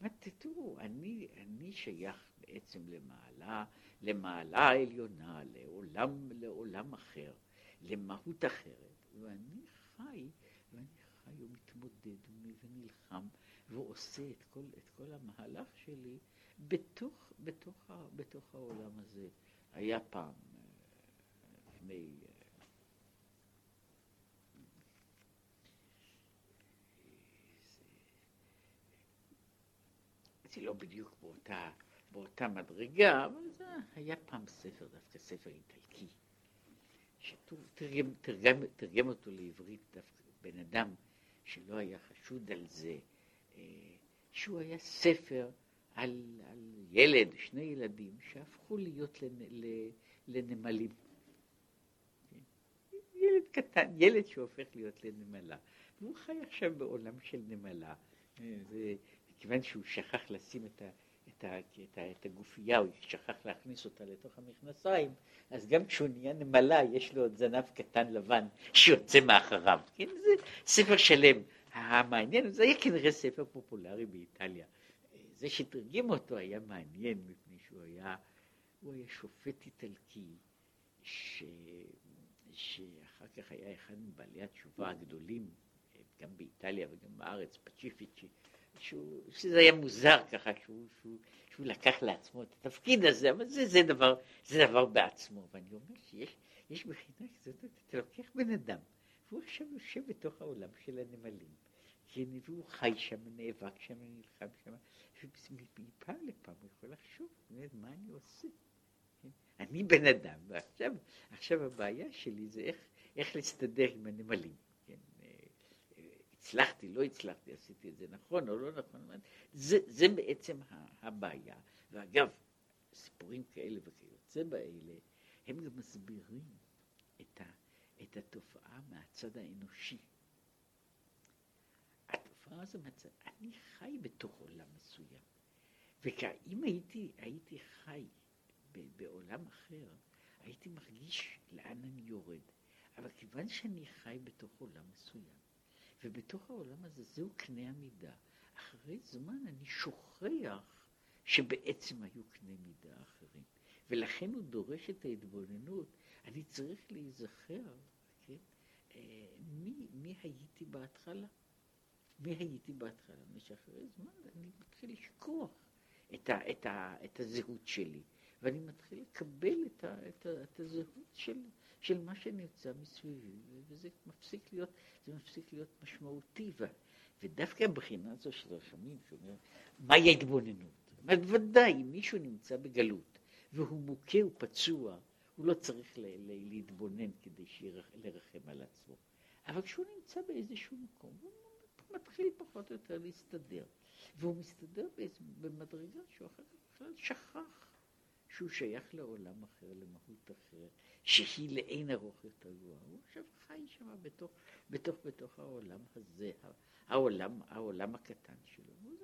הם, תראו, אני, אני שייך בעצם למעלה, למעלה העליונה, לעולם, לעולם אחר, למהות אחרת, ואני חי, ואני חי ומתמודד ונלחם ועושה את כל, את כל המהלך שלי בתוך, בתוך, בתוך העולם הזה. היה פעם, אה, לפני זה לא בדיוק באותה, באותה מדרגה, אבל זה היה פעם ספר, דווקא ספר איטלקי, שתרגם תרגם, תרגם אותו לעברית דווקא בן אדם שלא היה חשוד על זה, אה, שהוא היה ספר על, על ילד, שני ילדים, שהפכו להיות לנ, לנמלים. ילד קטן, ילד שהופך להיות לנמלה. והוא חי עכשיו בעולם של נמלה. זה, כיוון שהוא שכח לשים את, ה, את, ה, את, ה, את הגופייה, הוא שכח להכניס אותה לתוך המכנסיים, אז גם כשהוא נהיה נמלה, יש לו עוד זנב קטן לבן שיוצא מאחריו. כן, זה ספר שלם. המעניין, זה היה כנראה ספר פופולרי באיטליה. זה שתרגם אותו היה מעניין, מפני שהוא היה, הוא היה שופט איטלקי, ש... שאחר כך היה אחד מבעלי התשובה הגדולים, גם באיטליה וגם בארץ, פצ'יפיצ'י, שהוא, שזה היה מוזר ככה שהוא, שהוא, שהוא לקח לעצמו את התפקיד הזה, אבל זה, זה, דבר, זה דבר בעצמו. ואני אומר שיש יש בחינה כזאת, אתה לוקח בן אדם, והוא עכשיו יושב בתוך העולם של הנמלים, והוא חי שם, נאבק שם, נלחם שם, ומפעם לפעם הוא יכול לחשוב, מה אני עושה? כן? אני בן אדם, ועכשיו עכשיו הבעיה שלי זה איך, איך להסתדר עם הנמלים. הצלחתי, לא הצלחתי, עשיתי את זה נכון או לא נכון, זה, זה בעצם הבעיה. ואגב, סיפורים כאלה וכיוצא באלה, הם גם מסבירים את, ה, את התופעה מהצד האנושי. התופעה הזו מהצד, אני חי בתוך עולם מסוים, ואם הייתי, הייתי חי בעולם אחר, הייתי מרגיש לאן אני יורד. אבל כיוון שאני חי בתוך עולם מסוים, ובתוך העולם הזה זהו קנה המידה. אחרי זמן אני שוכח שבעצם היו קנה מידה אחרים. ולכן הוא דורש את ההתבוננות. אני צריך להיזכר, כן? אה, מי, מי הייתי בהתחלה? מי הייתי בהתחלה? מפני שאחרי זמן אני מתחיל לשכוח את, ה, את, ה, את הזהות שלי, ואני מתחיל לקבל את, ה, את, ה, את הזהות של, של מה שנמצא מסביבי, וזה מפסיק להיות, זה מפסיק להיות משמעותי. ו, ודווקא הבחינה הזו של רחמים, שאומר, מהי ההתבוננות? אומרת, ודאי, אם מישהו נמצא בגלות, והוא מוכה ופצוע, הוא לא צריך ל, ל, להתבונן כדי לרחם על עצמו. אבל כשהוא נמצא באיזשהו מקום, הוא מתחיל פחות או יותר להסתדר. והוא מסתדר במדרגה שהוא אחר כך בכלל שכח שהוא שייך לעולם אחר, למהות אחרת, שהיא לאין ארוך יותר גבוהה. הוא עכשיו חי שם בתוך, בתוך, בתוך העולם הזה, העולם, העולם הקטן שלו. הוא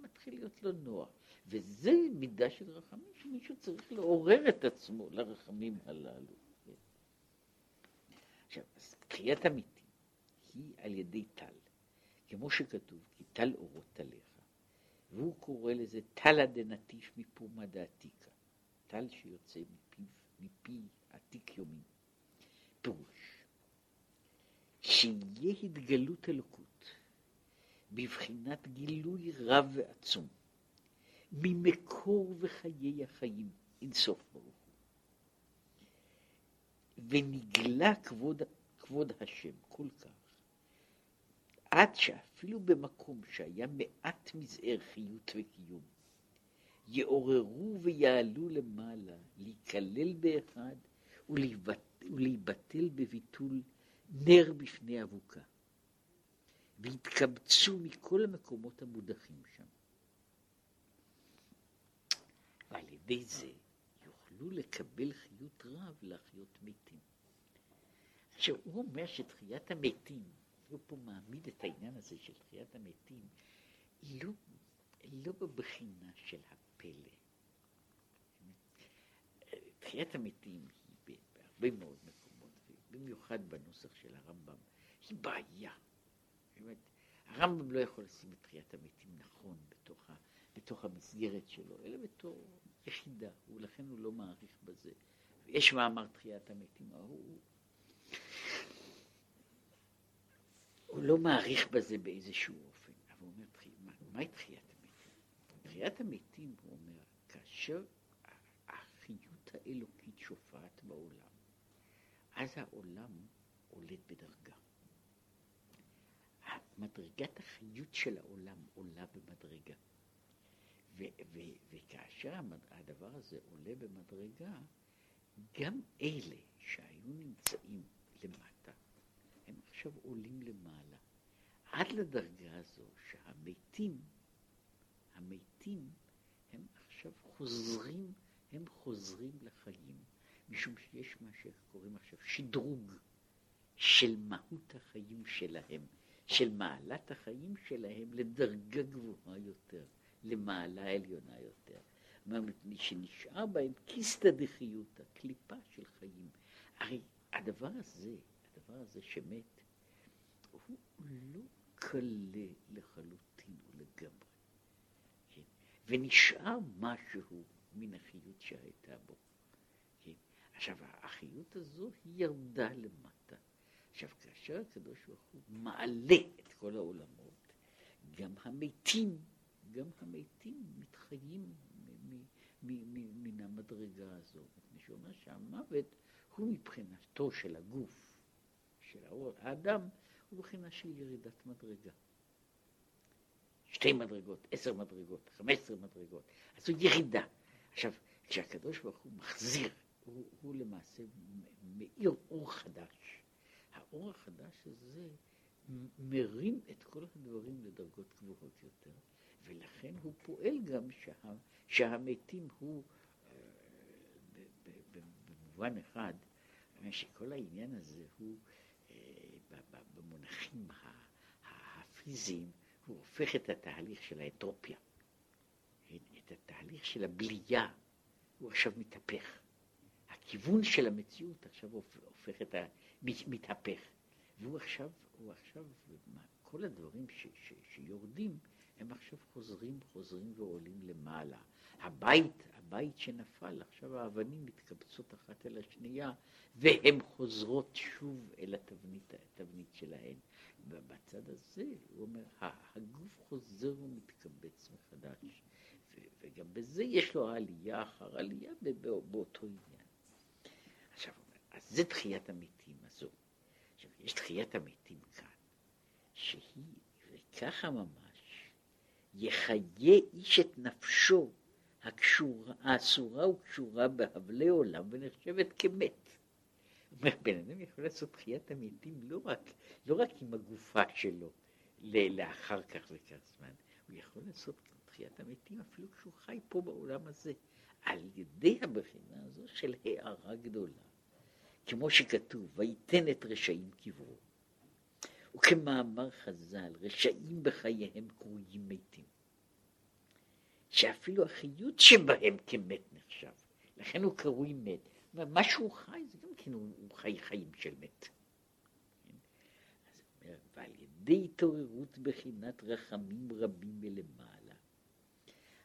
מתחיל להיות לו נוח. וזה מידה של רחמים, שמישהו צריך לעורר את עצמו לרחמים הללו. עכשיו, אז תחיית המתים היא על ידי טל, כמו שכתוב, כי טל אורות טליך, והוא קורא לזה טלא דנטיף מפומא דעתיקה. טל שיוצא מפי, מפי עתיק יומין. פירוש, שיהיה התגלות אלוקות בבחינת גילוי רב ועצום ממקור וחיי החיים אינסוף ברוך הוא. ונגלה כבוד, כבוד השם כל כך, עד שאפילו במקום שהיה מעט מזער חיות וקיום, יעוררו ויעלו למעלה, להיכלל באחד ולהיבטל בביטול נר בפני אבוקה. והתקבצו מכל המקומות המודחים שם. ועל ידי זה יוכלו לקבל חיות רב להחיות מתים. עכשיו, הוא אומר שתחיית המתים, הוא פה מעמיד את העניין הזה של תחיית המתים, לא, לא בבחינה של הפלא. תחיית המתים היא בהרבה מאוד מקומות, במיוחד בנוסח של הרמב"ם, היא בעיה. באמת, הרמב"ם לא יכול לשים את תחיית המתים נכון בתוך, ה, בתוך המסגרת שלו, אלא בתור יחידה, ולכן הוא לא מעריך בזה. יש מאמר תחיית המתים, הוא, הוא לא מעריך בזה באיזשהו אופן, אבל הוא אומר, מה, מהי תחיית תחיית המתים, הוא אומר, כאשר החיות האלוקית שופעת בעולם, אז העולם עולד בדרגה. מדרגת החיות של העולם עולה במדרגה. ו- ו- וכאשר הדבר הזה עולה במדרגה, גם אלה שהיו נמצאים למטה, הם עכשיו עולים למעלה. עד לדרגה הזו שהמתים, המתים, הם עכשיו חוזרים, הם חוזרים לחיים, משום שיש מה שקוראים עכשיו שדרוג של מהות החיים שלהם, של מעלת החיים שלהם לדרגה גבוהה יותר. למעלה עליונה יותר. מפני שנשאר בהם כיסתא דחיותא, קליפה של חיים. הרי הדבר הזה, הדבר הזה שמת, הוא לא קלה לחלוטין ולגמרי. ונשאר משהו מן החיות שהייתה בו. כן? עכשיו, החיות הזו היא ירדה למטה. עכשיו, כאשר הקדוש ברוך הוא מעלה את כל העולמות, גם המתים גם המתים מתחיים מן המדרגה הזו. מפני שאומר שהמוות הוא מבחינתו של הגוף, של האדם, הוא מבחינה של ירידת מדרגה. שתי מדרגות, עשר מדרגות, חמש עשרה מדרגות. אז זו ירידה. עכשיו, כשהקדוש ברוך הוא מחזיר, הוא, הוא למעשה מאיר אור חדש. האור החדש הזה מרים את כל הדברים לדרגות גבוהות יותר. ולכן הוא פועל גם שה, שהמתים הוא, אה, במובן אחד, שכל העניין הזה הוא אה, במונחים הפיזיים, הוא הופך את התהליך של האנטרופיה, את התהליך של הבלייה, הוא עכשיו מתהפך. הכיוון של המציאות עכשיו הופך את ה... מתהפך. והוא עכשיו, הוא עכשיו, כל הדברים ש, ש, שיורדים, הם עכשיו חוזרים, חוזרים ועולים למעלה. הבית, הבית שנפל, עכשיו האבנים מתקבצות אחת אל השנייה, והן חוזרות שוב אל התבנית, התבנית שלהן. ובצד הזה, הוא אומר, הגוף חוזר ומתקבץ מחדש. וגם בזה יש לו עלייה אחר עלייה באותו עניין. עכשיו, אז זה תחיית המתים הזו. עכשיו, יש תחיית המתים כאן, שהיא, וככה ממש, יחיה איש את נפשו הקשורה, האסורה וקשורה בהבלי עולם ונחשבת כמת. אומר, בן אדם יכול לעשות תחיית המתים לא רק, לא רק עם הגופה שלו לאחר כך וכך זמן, הוא יכול לעשות תחיית המתים אפילו כשהוא חי פה בעולם הזה, על ידי הבחינה הזו של הערה גדולה. כמו שכתוב, ויתן את רשעים קברו. וכמאמר חז"ל, רשעים בחייהם קרויים מתים. שאפילו החיות שבהם כמת נחשב. לכן הוא קרוי מת. מה שהוא חי זה גם כן הוא, חי חיים של מת. כן? אומר, ועל ידי התעוררות בחינת רחמים רבים מלמעלה,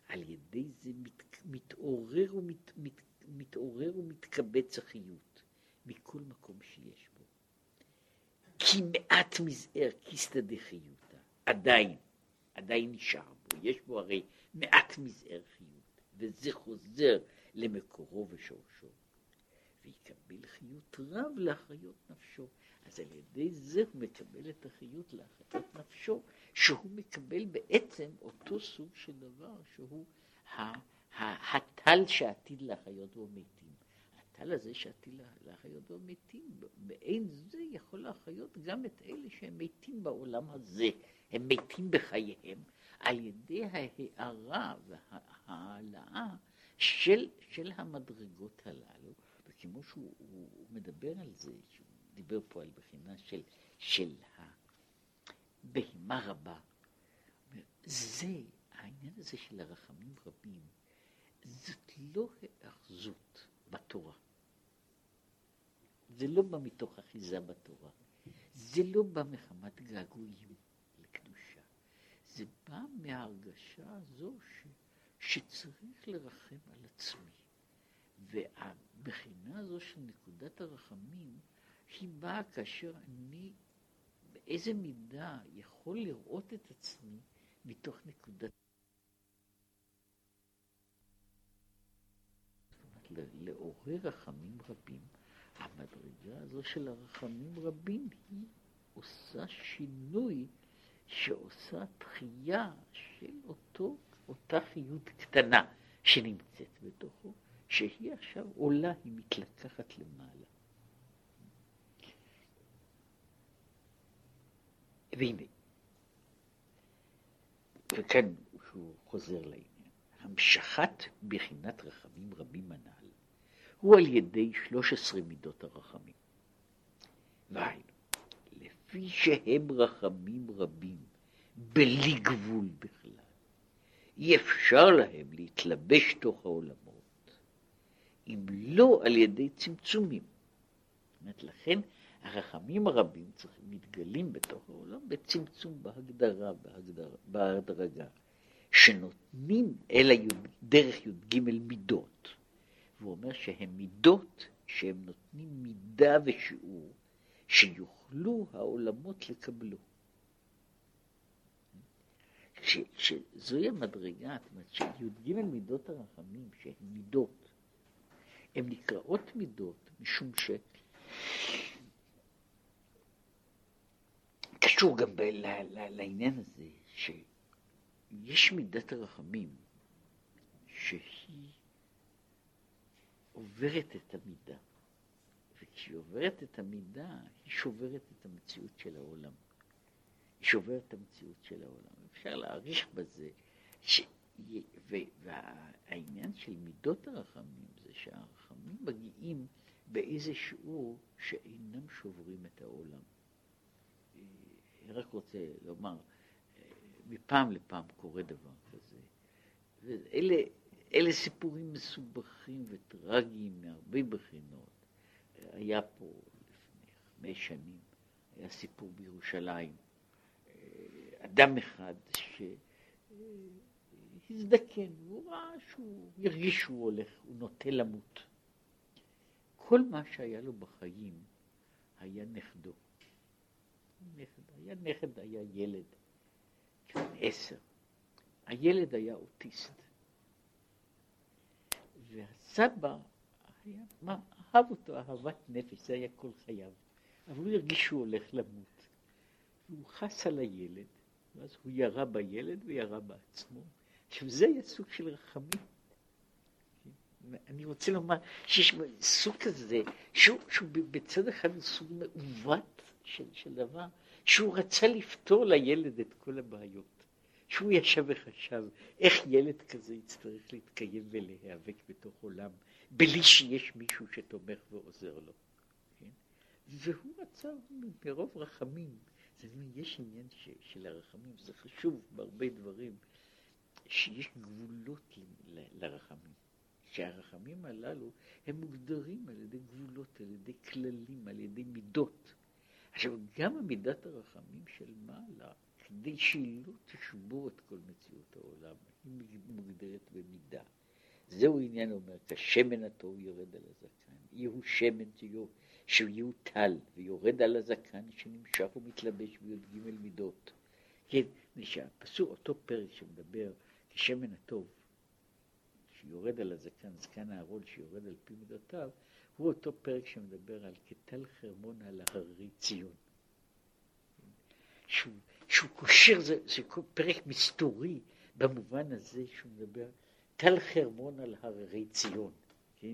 על ידי זה מת, מתעורר, ומת, מת, מתעורר ומתקבץ החיות מכל מקום שיש בו. כי מעט מזער כיסתא דחיותא, עדיין, עדיין נשאר בו, יש בו הרי מעט מזער חיות, וזה חוזר למקורו ושורשו, ויקבל חיות רב להחיות נפשו. אז על ידי זה הוא מקבל את החיות להחיות נפשו, שהוא מקבל בעצם אותו סוג של דבר שהוא הטל שעתיד להחיות בו מתים. הטל הזה שעתיד להחיות בו מתים, באין זה יכול להחיות גם את אלה שהם מתים בעולם הזה, הם מתים בחייהם, על ידי ההארה וההעלאה של, של המדרגות הללו, וכמו שהוא מדבר על זה, שהוא דיבר פה על בחינה של, של הבהמה רבה, זה, העניין הזה של הרחמים רבים, זאת לא האחזות בתורה. זה לא בא מתוך אחיזה בתורה. זה לא בא מחמת געגועים. באה מההרגשה הזו ש, שצריך לרחם על עצמי. והבחינה הזו של נקודת הרחמים, היא באה כאשר אני באיזה מידה יכול לראות את עצמי מתוך נקודת... לעורר רחמים רבים. המדרגה הזו של הרחמים רבים היא עושה שינוי שעושה תחייה של אותו, אותה חיות קטנה שנמצאת בתוכו, שהיא עכשיו עולה, היא מתלקחת למעלה. והנה, וכאן הוא חוזר לעניין, המשכת בחינת רחמים רבים הנ"ל הוא על ידי שלוש עשרה מידות הרחמים. והיינו, לפי שהם רחמים רבים, בלי גבול בכלל, אי אפשר להם להתלבש תוך העולמות, אם לא על ידי צמצומים. זאת אומרת, לכן הרחמים הרבים צריכים מתגלים בתוך העולם בצמצום, בהגדרה, בהגדרה, בהדרגה, שנותנים אל היוד, דרך י"ג מידות. והוא אומר שהן מידות שהם נותנים מידה ושיעור שיוכלו העולמות לקבלו. שזוהי המדרגה, זאת אומרת שי"ג מידות הרחמים שהן מידות, הן נקראות מידות משום ש... קשור גם ב- ל- ל- לעניין הזה שיש מידת הרחמים שהיא עוברת את המידה, וכשהיא עוברת את המידה היא שוברת את המציאות של העולם. היא שוברת את המציאות של העולם. אפשר להעריך בזה, ש... והעניין של מידות הרחמים זה שהרחמים מגיעים באיזה שיעור שאינם שוברים את העולם. אני רק רוצה לומר, מפעם לפעם קורה דבר כזה. ואלה אלה סיפורים מסובכים וטרגיים מהרבה בחינות. היה פה לפני חמש שנים, היה סיפור בירושלים. אדם אחד שהזדקן, הוא ראה שהוא הרגיש שהוא הולך, הוא נוטה למות. כל מה שהיה לו בחיים היה נכדו. נכד, היה נכד, היה ילד, בן עשר. הילד היה אוטיסט. והסבא היה, מה, אהב אותו אהבת נפש, זה היה כל חייו. אבל הוא הרגיש שהוא הולך למות. והוא חס על הילד, ואז הוא ירה בילד וירה בעצמו. עכשיו זה היה סוג של רחמים. אני רוצה לומר שיש סוג כזה, שהוא, שהוא בצד אחד סוג מעוות של, של דבר, שהוא רצה לפתור לילד את כל הבעיות. שהוא ישב וחשב איך ילד כזה יצטרך להתקיים ולהיאבק בתוך עולם בלי שיש מישהו שתומך ועוזר לו. כן? והוא רצה מרוב רחמים. זאת אומרת, יש עניין ש, של הרחמים, זה חשוב בהרבה דברים, שיש גבולות ל, לרחמים. שהרחמים הללו הם מוגדרים על ידי גבולות, על ידי כללים, על ידי מידות. עכשיו, גם מידת הרחמים של מעלה, כדי שהיא לא תשבור את כל מציאות העולם, היא מוגדרת במידה. זהו עניין, אומר, כשמן הטוב יורד על הזקן, יהיו שמן שיהיו טל ויורד על הזקן שנמשך ומתלבש בי"ג מידות. כן, שהפסוק, אותו פרק שמדבר, כשמן הטוב, שיורד על הזקן, זקן אהרון שיורד על פי מידותיו, הוא אותו פרק שמדבר על כטל חרמון על הררי ציון. שהוא, שהוא קושר, זה, זה פרק מסתורי במובן הזה שהוא מדבר, טל חרמון על הררי ציון, כן?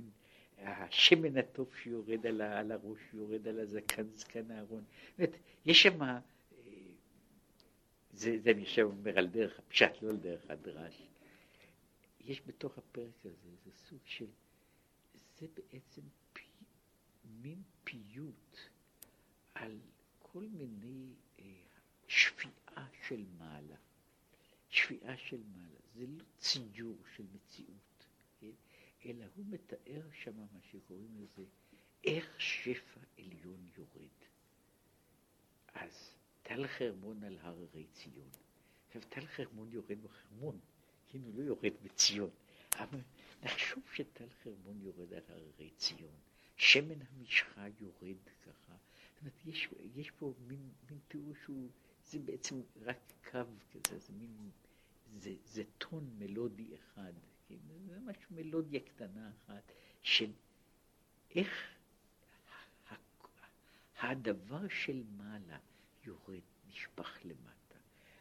השמן הטוב שיורד על, הראש, שיורד על הזקן, זקן אהרון. זאת אומרת, יש שם, אה, זה, זה אני עכשיו אומר על דרך הפשט, לא על דרך הדרש. יש בתוך הפרק הזה, זה סוג של, זה בעצם פי, מין פיוט על כל מיני אה, שפיעה של מעלה. שפיעה של מעלה. זה לא ציור של מציאות, כן? אלא הוא מתאר שם מה שקוראים לזה, איך שפע עליון יורד. אז טל חרמון על הררי ציון. עכשיו טל חרמון יורד בחרמון, כן, הוא לא יורד בציון. אבל נחשוב שטל חרמון יורד על הררי ציון, שמן המשחה יורד ככה. זאת אומרת, יש, יש פה מין, מין תיאור שהוא, זה בעצם רק קו כזה, זה מין, זה, זה טון מלודי אחד, כן? זה ממש מלודיה קטנה אחת של איך הדבר של מעלה יורד, נשפך למטה.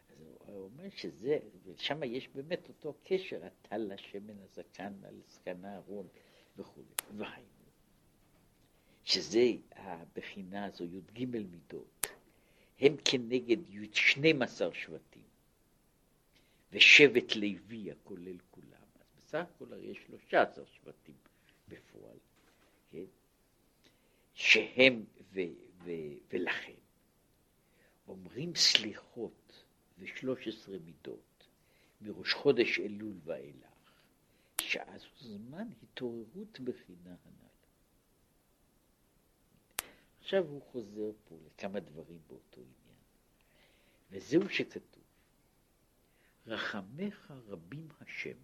אז הוא אומר שזה, ושם יש באמת אותו קשר, הטל השמן הזקן על זקנה ארון וכו'. והיינו, שזה הבחינה הזו, י"ג מידות, הם כנגד י' 12 שבטים, ושבט לוי הכולל כולם. אז בסך הכל הרי יש 13 שבטים בפועל, כן? שהם, ו, ו, ולכן, אומרים סליחות ושלוש עשרה מידות מראש חודש אלול ואילך, שאז הוא זמן התעוררות בחינה הנ"ל. עכשיו הוא חוזר פה לכמה דברים באותו עניין, וזהו שכתוב, רחמך רבים השם,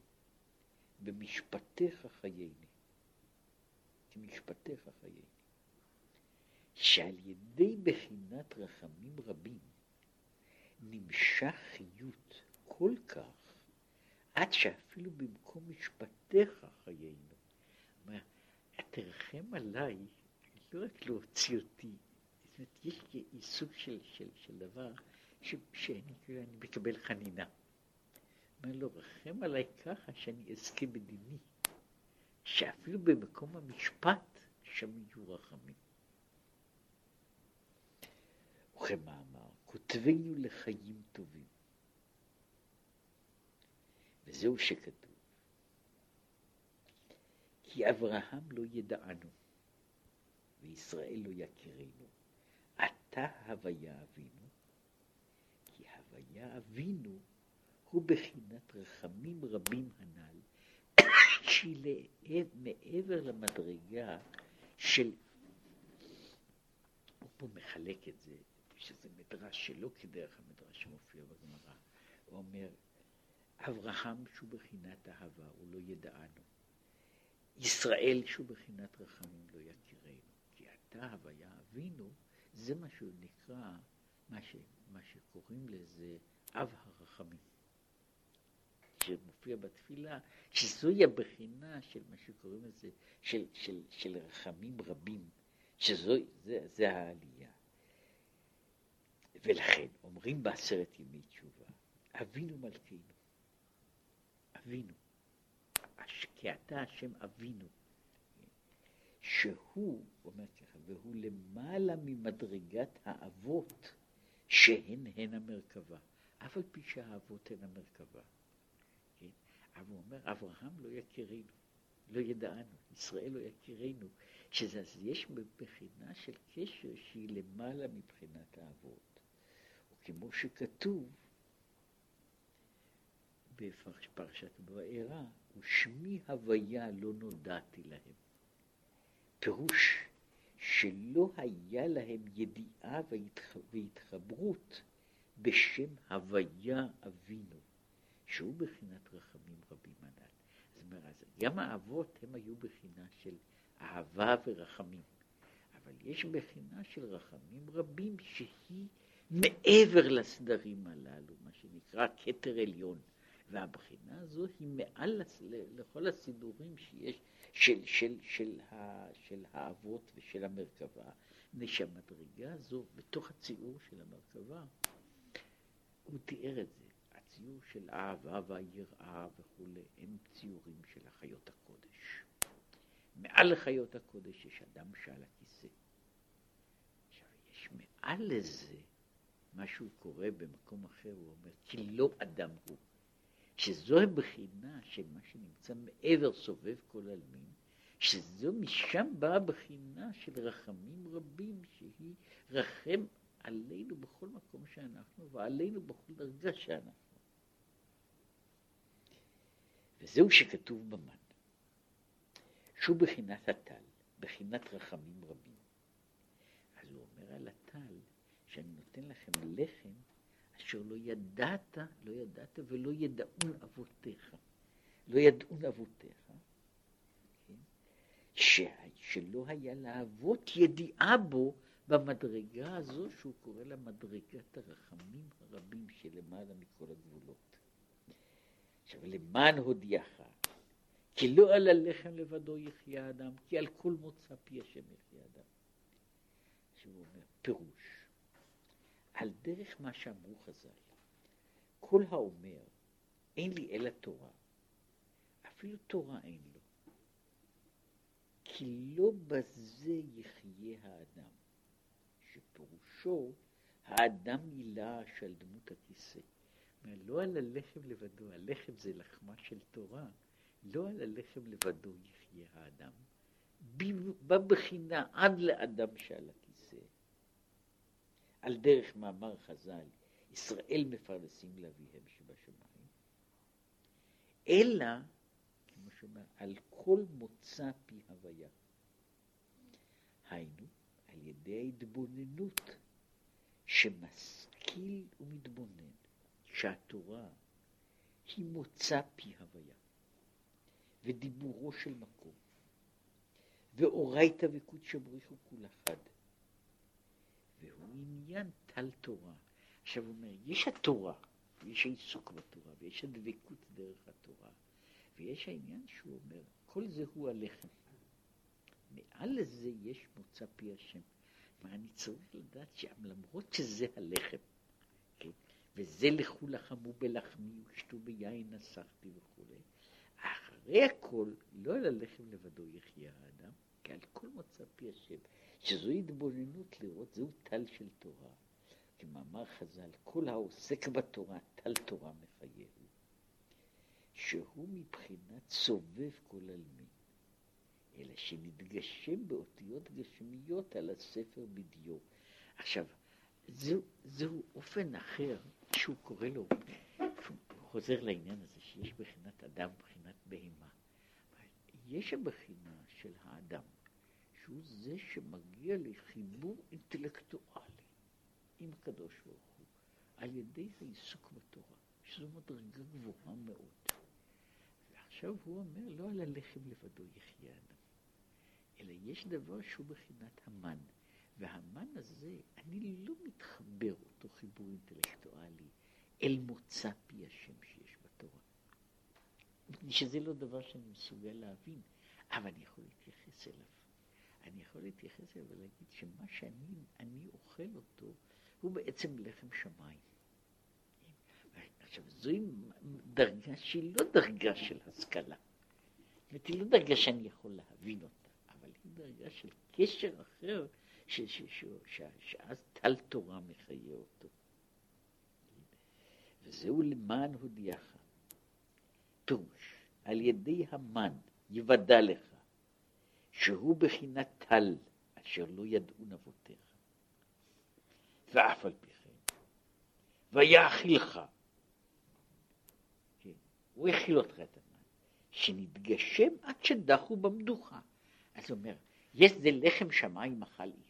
במשפטיך חייני, כמשפטיך חייני. שעל ידי בחינת רחמים רבים נמשך חיות כל כך, עד שאפילו במקום משפטיך חיינו. תרחם עליי, לא רק להוציא אותי, זאת אומרת, יש סוג של, של, של דבר ש, שאני אני מקבל חנינה. אומר לו, רחם עליי ככה שאני אזכה בדיני, שאפילו במקום המשפט שם יהיו רחמים. וכמאמר, כותבנו לחיים טובים. וזהו שכתוב, כי אברהם לא ידענו, וישראל לא יכירנו, עתה הוויה אבינו, כי הוויה אבינו הוא בחינת רחמים רבים הנ"ל, שהיא מעבר למדרגה של, הוא פה מחלק את זה, שזה מדרש שלא כדרך המדרש שמופיע בגמרא. הוא אומר, אברהם שהוא בחינת אהבה, הוא לא ידענו. ישראל שהוא בחינת רחמים לא יכירנו. כי אתה הוויה אבינו, זה מה שהוא נקרא, מה, ש, מה שקוראים לזה אב הרחמים. שמופיע בתפילה, שזוהי הבחינה של מה שקוראים לזה, של, של, של רחמים רבים, שזו זה, זה העלייה. ולכן אומרים בעשרת ימי תשובה, אבינו מלכנו, אבינו, כי אתה השם אבינו, שהוא, אומר ככה, והוא למעלה ממדרגת האבות שהן הן המרכבה, אף על פי שהאבות הן המרכבה. אבל הוא אומר, אברהם לא יכירנו, לא ידענו, ישראל לא יכירנו, שזה, יש בחינה של קשר שהיא למעלה מבחינת האבות. כמו שכתוב בפרשת בעירה, ושמי הוויה לא נודעתי להם. פירוש שלא היה להם ידיעה והתחברות בשם הוויה אבינו, שהוא בחינת רחמים רבים הנ"ל. זאת אומרת, גם האבות הם היו בחינה של אהבה ורחמים, אבל יש בחינה של רחמים רבים שהיא מעבר לסדרים הללו, מה שנקרא כתר עליון. והבחינה הזו היא מעל לכל הסידורים שיש של, של, של, ה, של האבות ושל המרכבה, מפני שהמדרגה הזו, בתוך הציור של המרכבה, הוא תיאר את זה. הציור של האהבה והיראה וכולי, הם ציורים של החיות הקודש. מעל לחיות הקודש יש אדם שעל הכיסא. עכשיו, יש מעל לזה משהו קורה במקום אחר, הוא אומר, כי לא אדם הוא. שזו הבחינה של מה שנמצא מעבר סובב כל עלמין, שזו משם באה הבחינה של רחמים רבים, שהיא רחם עלינו בכל מקום שאנחנו, ועלינו בכל דרגה שאנחנו. וזהו שכתוב במן, שהוא בחינת הטל, בחינת רחמים רבים. אז הוא אומר על הטל, שאני נותן לכם לחם, אשר לא ידעת, לא ידעת ולא ידעון אבותיך. לא ידעון אבותיך. כן? ש... שלא היה לאבות ידיעה בו במדרגה הזו שהוא קורא לה מדרגת הרחמים הרבים שלמעלה מכל הגבולות. עכשיו, למען הודיעך, כי לא על הלחם לבדו יחיה אדם, כי על כל מוצא פי השם יחיה אדם. שהוא אומר, פירוש, על דרך מה שאמרו חז"ל, כל האומר, אין לי אלא תורה, אפילו תורה אין לו, כי לא בזה יחיה האדם, שפירושו האדם מילא של דמות הכיסא. לא על הלחם לבדו, הלחם זה לחמה של תורה, לא על הלחם לבדו יחיה האדם, בבחינה עד לאדם שעל הכיסא. על דרך מאמר חז"ל, ישראל מפרנסים לאביהם שבשמיים, אלא, כמו שאומר, על כל מוצא פי הוויה. היינו, על ידי ההתבוננות שמשכיל ומתבונן שהתורה היא מוצא פי הוויה ודיבורו של מקום ואורייתא וקודשא בריחו כול אחד והוא עניין טל תורה. עכשיו הוא אומר, יש התורה, ויש העיסוק בתורה, ויש הדבקות דרך התורה, ויש העניין שהוא אומר, כל זה הוא הלחם. מעל לזה יש מוצא פי השם. כלומר, אני צריך לדעת שלמרות שזה הלחם, כן, וזה לכו לחמו בלחמי ושתו ביין נסחתי וכולי, אחרי הכל, לא על הלחם לבדו יחיה האדם, כי על כל מוצא פי השם, שזו התבוננות לראות, זהו טל של תורה. כמאמר חז"ל, כל העוסק בתורה, טל תורה מחייהו, שהוא מבחינת סובב כל עלמין. אלא שנתגשם באותיות גשמיות על הספר בדיו. עכשיו, זהו, זהו אופן אחר שהוא קורא לו, הוא חוזר לעניין הזה שיש בחינת אדם ובחינת בהמה. יש הבחינה של האדם, שהוא זה שמגיע לחיבור אינטלקטואלי עם הקדוש ברוך הוא, על ידי העיסוק בתורה, שזו מדרגה גבוהה מאוד. ועכשיו הוא אומר, לא על הלחם לבדו יחיה אדם. אלא יש דבר שהוא בחינת המן. והמן הזה, אני לא מתחבר אותו חיבור אינטלקטואלי אל מוצא פי השם שיש בתורה. שזה לא דבר שאני מסוגל להבין, אבל אני יכול להתייחס אליו. אני יכול להתייחס אליו ולהגיד שמה שאני אוכל אותו, הוא בעצם לחם שמיים. עכשיו, זוהי דרגה שהיא לא דרגה של השכלה. זאת אומרת, היא לא דרגה שאני יכול להבין אותה. היא דרגה של קשר אחר, ש, שאז טל תורה מחיה אותו. וזהו למען הודיעך. פירוש, על ידי המן יוודע לך, שהוא בחינת טל, אשר לא ידעו נבותיך. ואף על פי כן, ויאכילך. כן, הוא הכיל אותך את המן, שנתגשם עד שדחו במדוכה. אז הוא אומר, יש זה לחם שמיים אכל איש.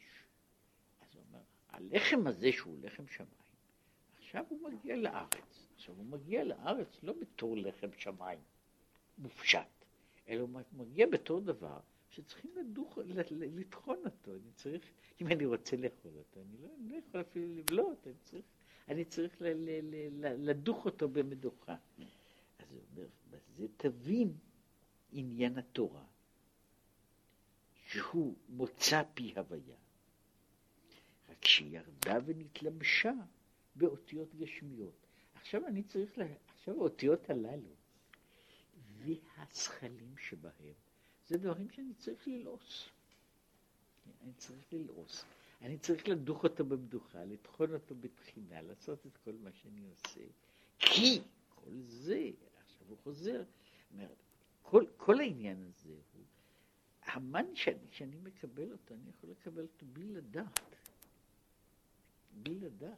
הלחם הזה שהוא לחם שמיים, עכשיו הוא מגיע לארץ. עכשיו הוא מגיע לארץ לא בתור לחם שמיים מופשט, אלא הוא מגיע בתור דבר שצריכים לדוח, לטחון אותו. אני צריך, אם אני רוצה לאכול אותו, אני לא, אני לא יכול אפילו לבלוט, אני צריך, אני צריך ל, ל, ל, ל, לדוך אותו במדוכה. אז הוא אומר, בזה תבין עניין התורה. שהוא מוצא פי הוויה, רק שירדה ונתלבשה באותיות גשמיות. עכשיו אני צריך, לה... עכשיו האותיות הללו והזכלים שבהם, זה דברים שאני צריך ללעוס. אני צריך ללעוס. אני צריך לדוך אותו במדוכה, לטחון אותו בתחינה, לעשות את כל מה שאני עושה. כי כל זה, עכשיו הוא חוזר, כל, כל העניין הזה הוא המן שאני, שאני מקבל אותו, אני יכול לקבל אותו בלי לדעת. בלי לדעת.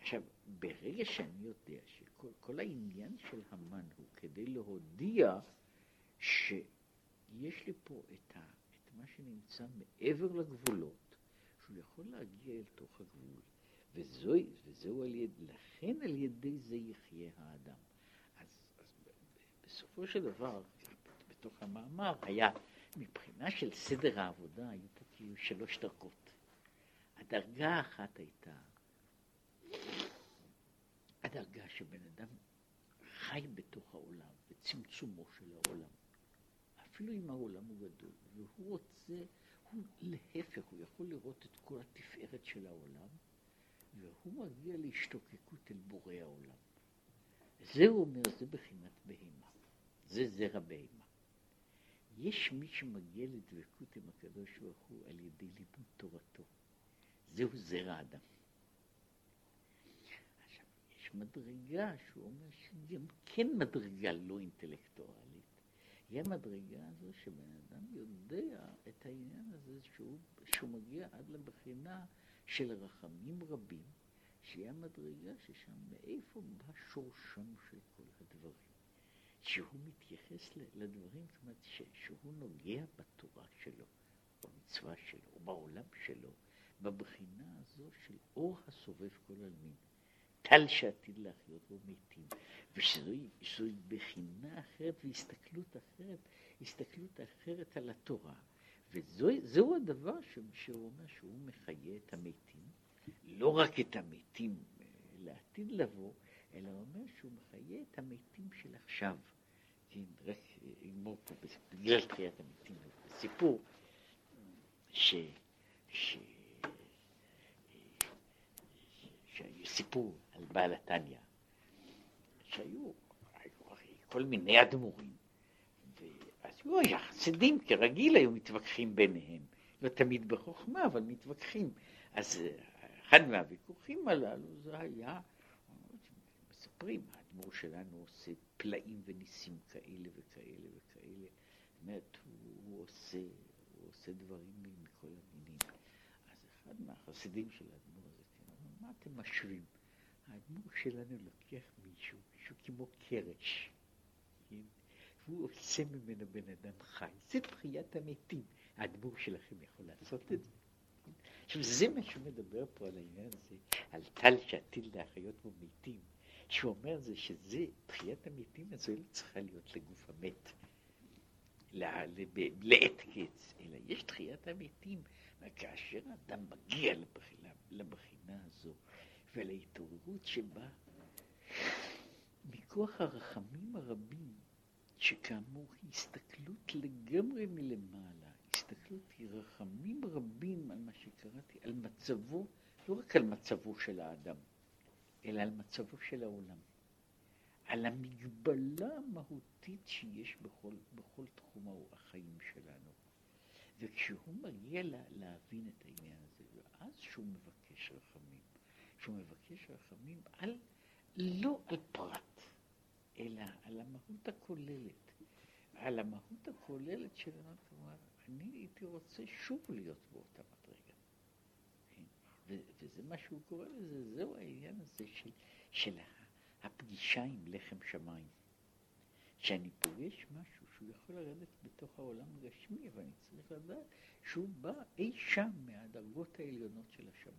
עכשיו, ברגע שאני יודע שכל העניין של המן הוא כדי להודיע שיש לי פה את, ה, את מה שנמצא מעבר לגבולות, שהוא יכול להגיע אל תוך הגבול, וזו, וזהו על יד, לכן על ידי זה יחיה האדם. אז, אז בסופו של דבר, בתוך המאמר, היה, מבחינה של סדר העבודה, היו פה כאילו שלוש דרגות. הדרגה האחת הייתה הדרגה שבן אדם חי בתוך העולם, בצמצומו של העולם. אפילו אם העולם הוא גדול, והוא רוצה, הוא להפך, הוא יכול לראות את כל התפארת של העולם, והוא מגיע להשתוקקות אל בורא העולם. זה הוא אומר, זה בחינת בהמה. זה זרע בהמה. יש מי שמגיע לדבקות עם הקדוש ברוך הוא על ידי לימוד תורתו. זהו זרע אדם. עכשיו, יש מדרגה שהוא אומר שגם כן מדרגה לא אינטלקטואלית. היא המדרגה הזו שבן אדם יודע את העניין הזה שהוא, שהוא מגיע עד לבחינה של רחמים רבים, שהיא המדרגה ששם מאיפה בא שורשם של כל הדברים. שהוא מתייחס לדברים, זאת אומרת שהוא נוגע בתורה שלו, במצווה שלו, בעולם שלו, בבחינה הזו של אור הסובב כל עלמין. טל שעתיד להחיות בו מתים, ושזוהי בחינה אחרת והסתכלות אחרת, הסתכלות אחרת על התורה. וזהו הדבר שהוא אומר שהוא מחיה את המתים, לא רק את המתים אה, לעתיד לבוא, אלא אומר שהוא מחיה את המתים של עכשיו. כן, רק אגמור פה בגלל תחיית המתים, סיפור ש... ש... שהיו סיפור על בעל התניא, שהיו כל מיני אדמו"רים, ואז היו חסידים, כרגיל היו מתווכחים ביניהם, לא תמיד בחוכמה, אבל מתווכחים. אז אחד מהוויכוחים הללו זה היה, מספרים, האדמו"ר שלנו עושה פלאים וניסים כאלה וכאלה וכאלה, זאת אומרת, הוא, עושה, הוא עושה דברים מכל המינים. אז אחד מהחסידים של האדמו"ר מה אתם משווים? האדמו"ר שלנו לוקח מישהו, מישהו כמו קרש, כן? והוא עושה ממנו בן אדם חי. זה תחיית המתים. האדמו"ר שלכם יכול לעשות את זה. עכשיו, זה מה שהוא מדבר פה על העניין הזה, על טל שעתיד להחיות בו מתים. שהוא אומר זה שזה, תחיית המתים הזו לא צריכה להיות לגוף המת, לעת קץ, אלא יש תחיית המתים, וכאשר אדם מגיע לבחינה, לבחינה הזו ולהתעוררות שבה מכוח הרחמים הרבים, שכאמור הסתכלות לגמרי מלמעלה, הסתכלות היא רחמים רבים על מה שקראתי, על מצבו, לא רק על מצבו של האדם, אלא על מצבו של העולם, על המגבלה המהותית שיש בכל, בכל תחום החיים שלנו. וכשהוא מגיע לה, להבין את העניין הזה, ואז שהוא מבקש רחמים, שהוא מבקש רחמים על, לא על פרט, אלא על המהות הכוללת. על המהות הכוללת שלנו, כלומר, אני הייתי רוצה שוב להיות באותה מדרגה. וזה מה שהוא קורא לזה, זהו העניין הזה של, של הפגישה עם לחם שמיים. שאני פוגש משהו שהוא יכול לרדת בתוך העולם הגשמי, אבל אני צריך לדעת שהוא בא אי שם מהדרגות העליונות של השמיים.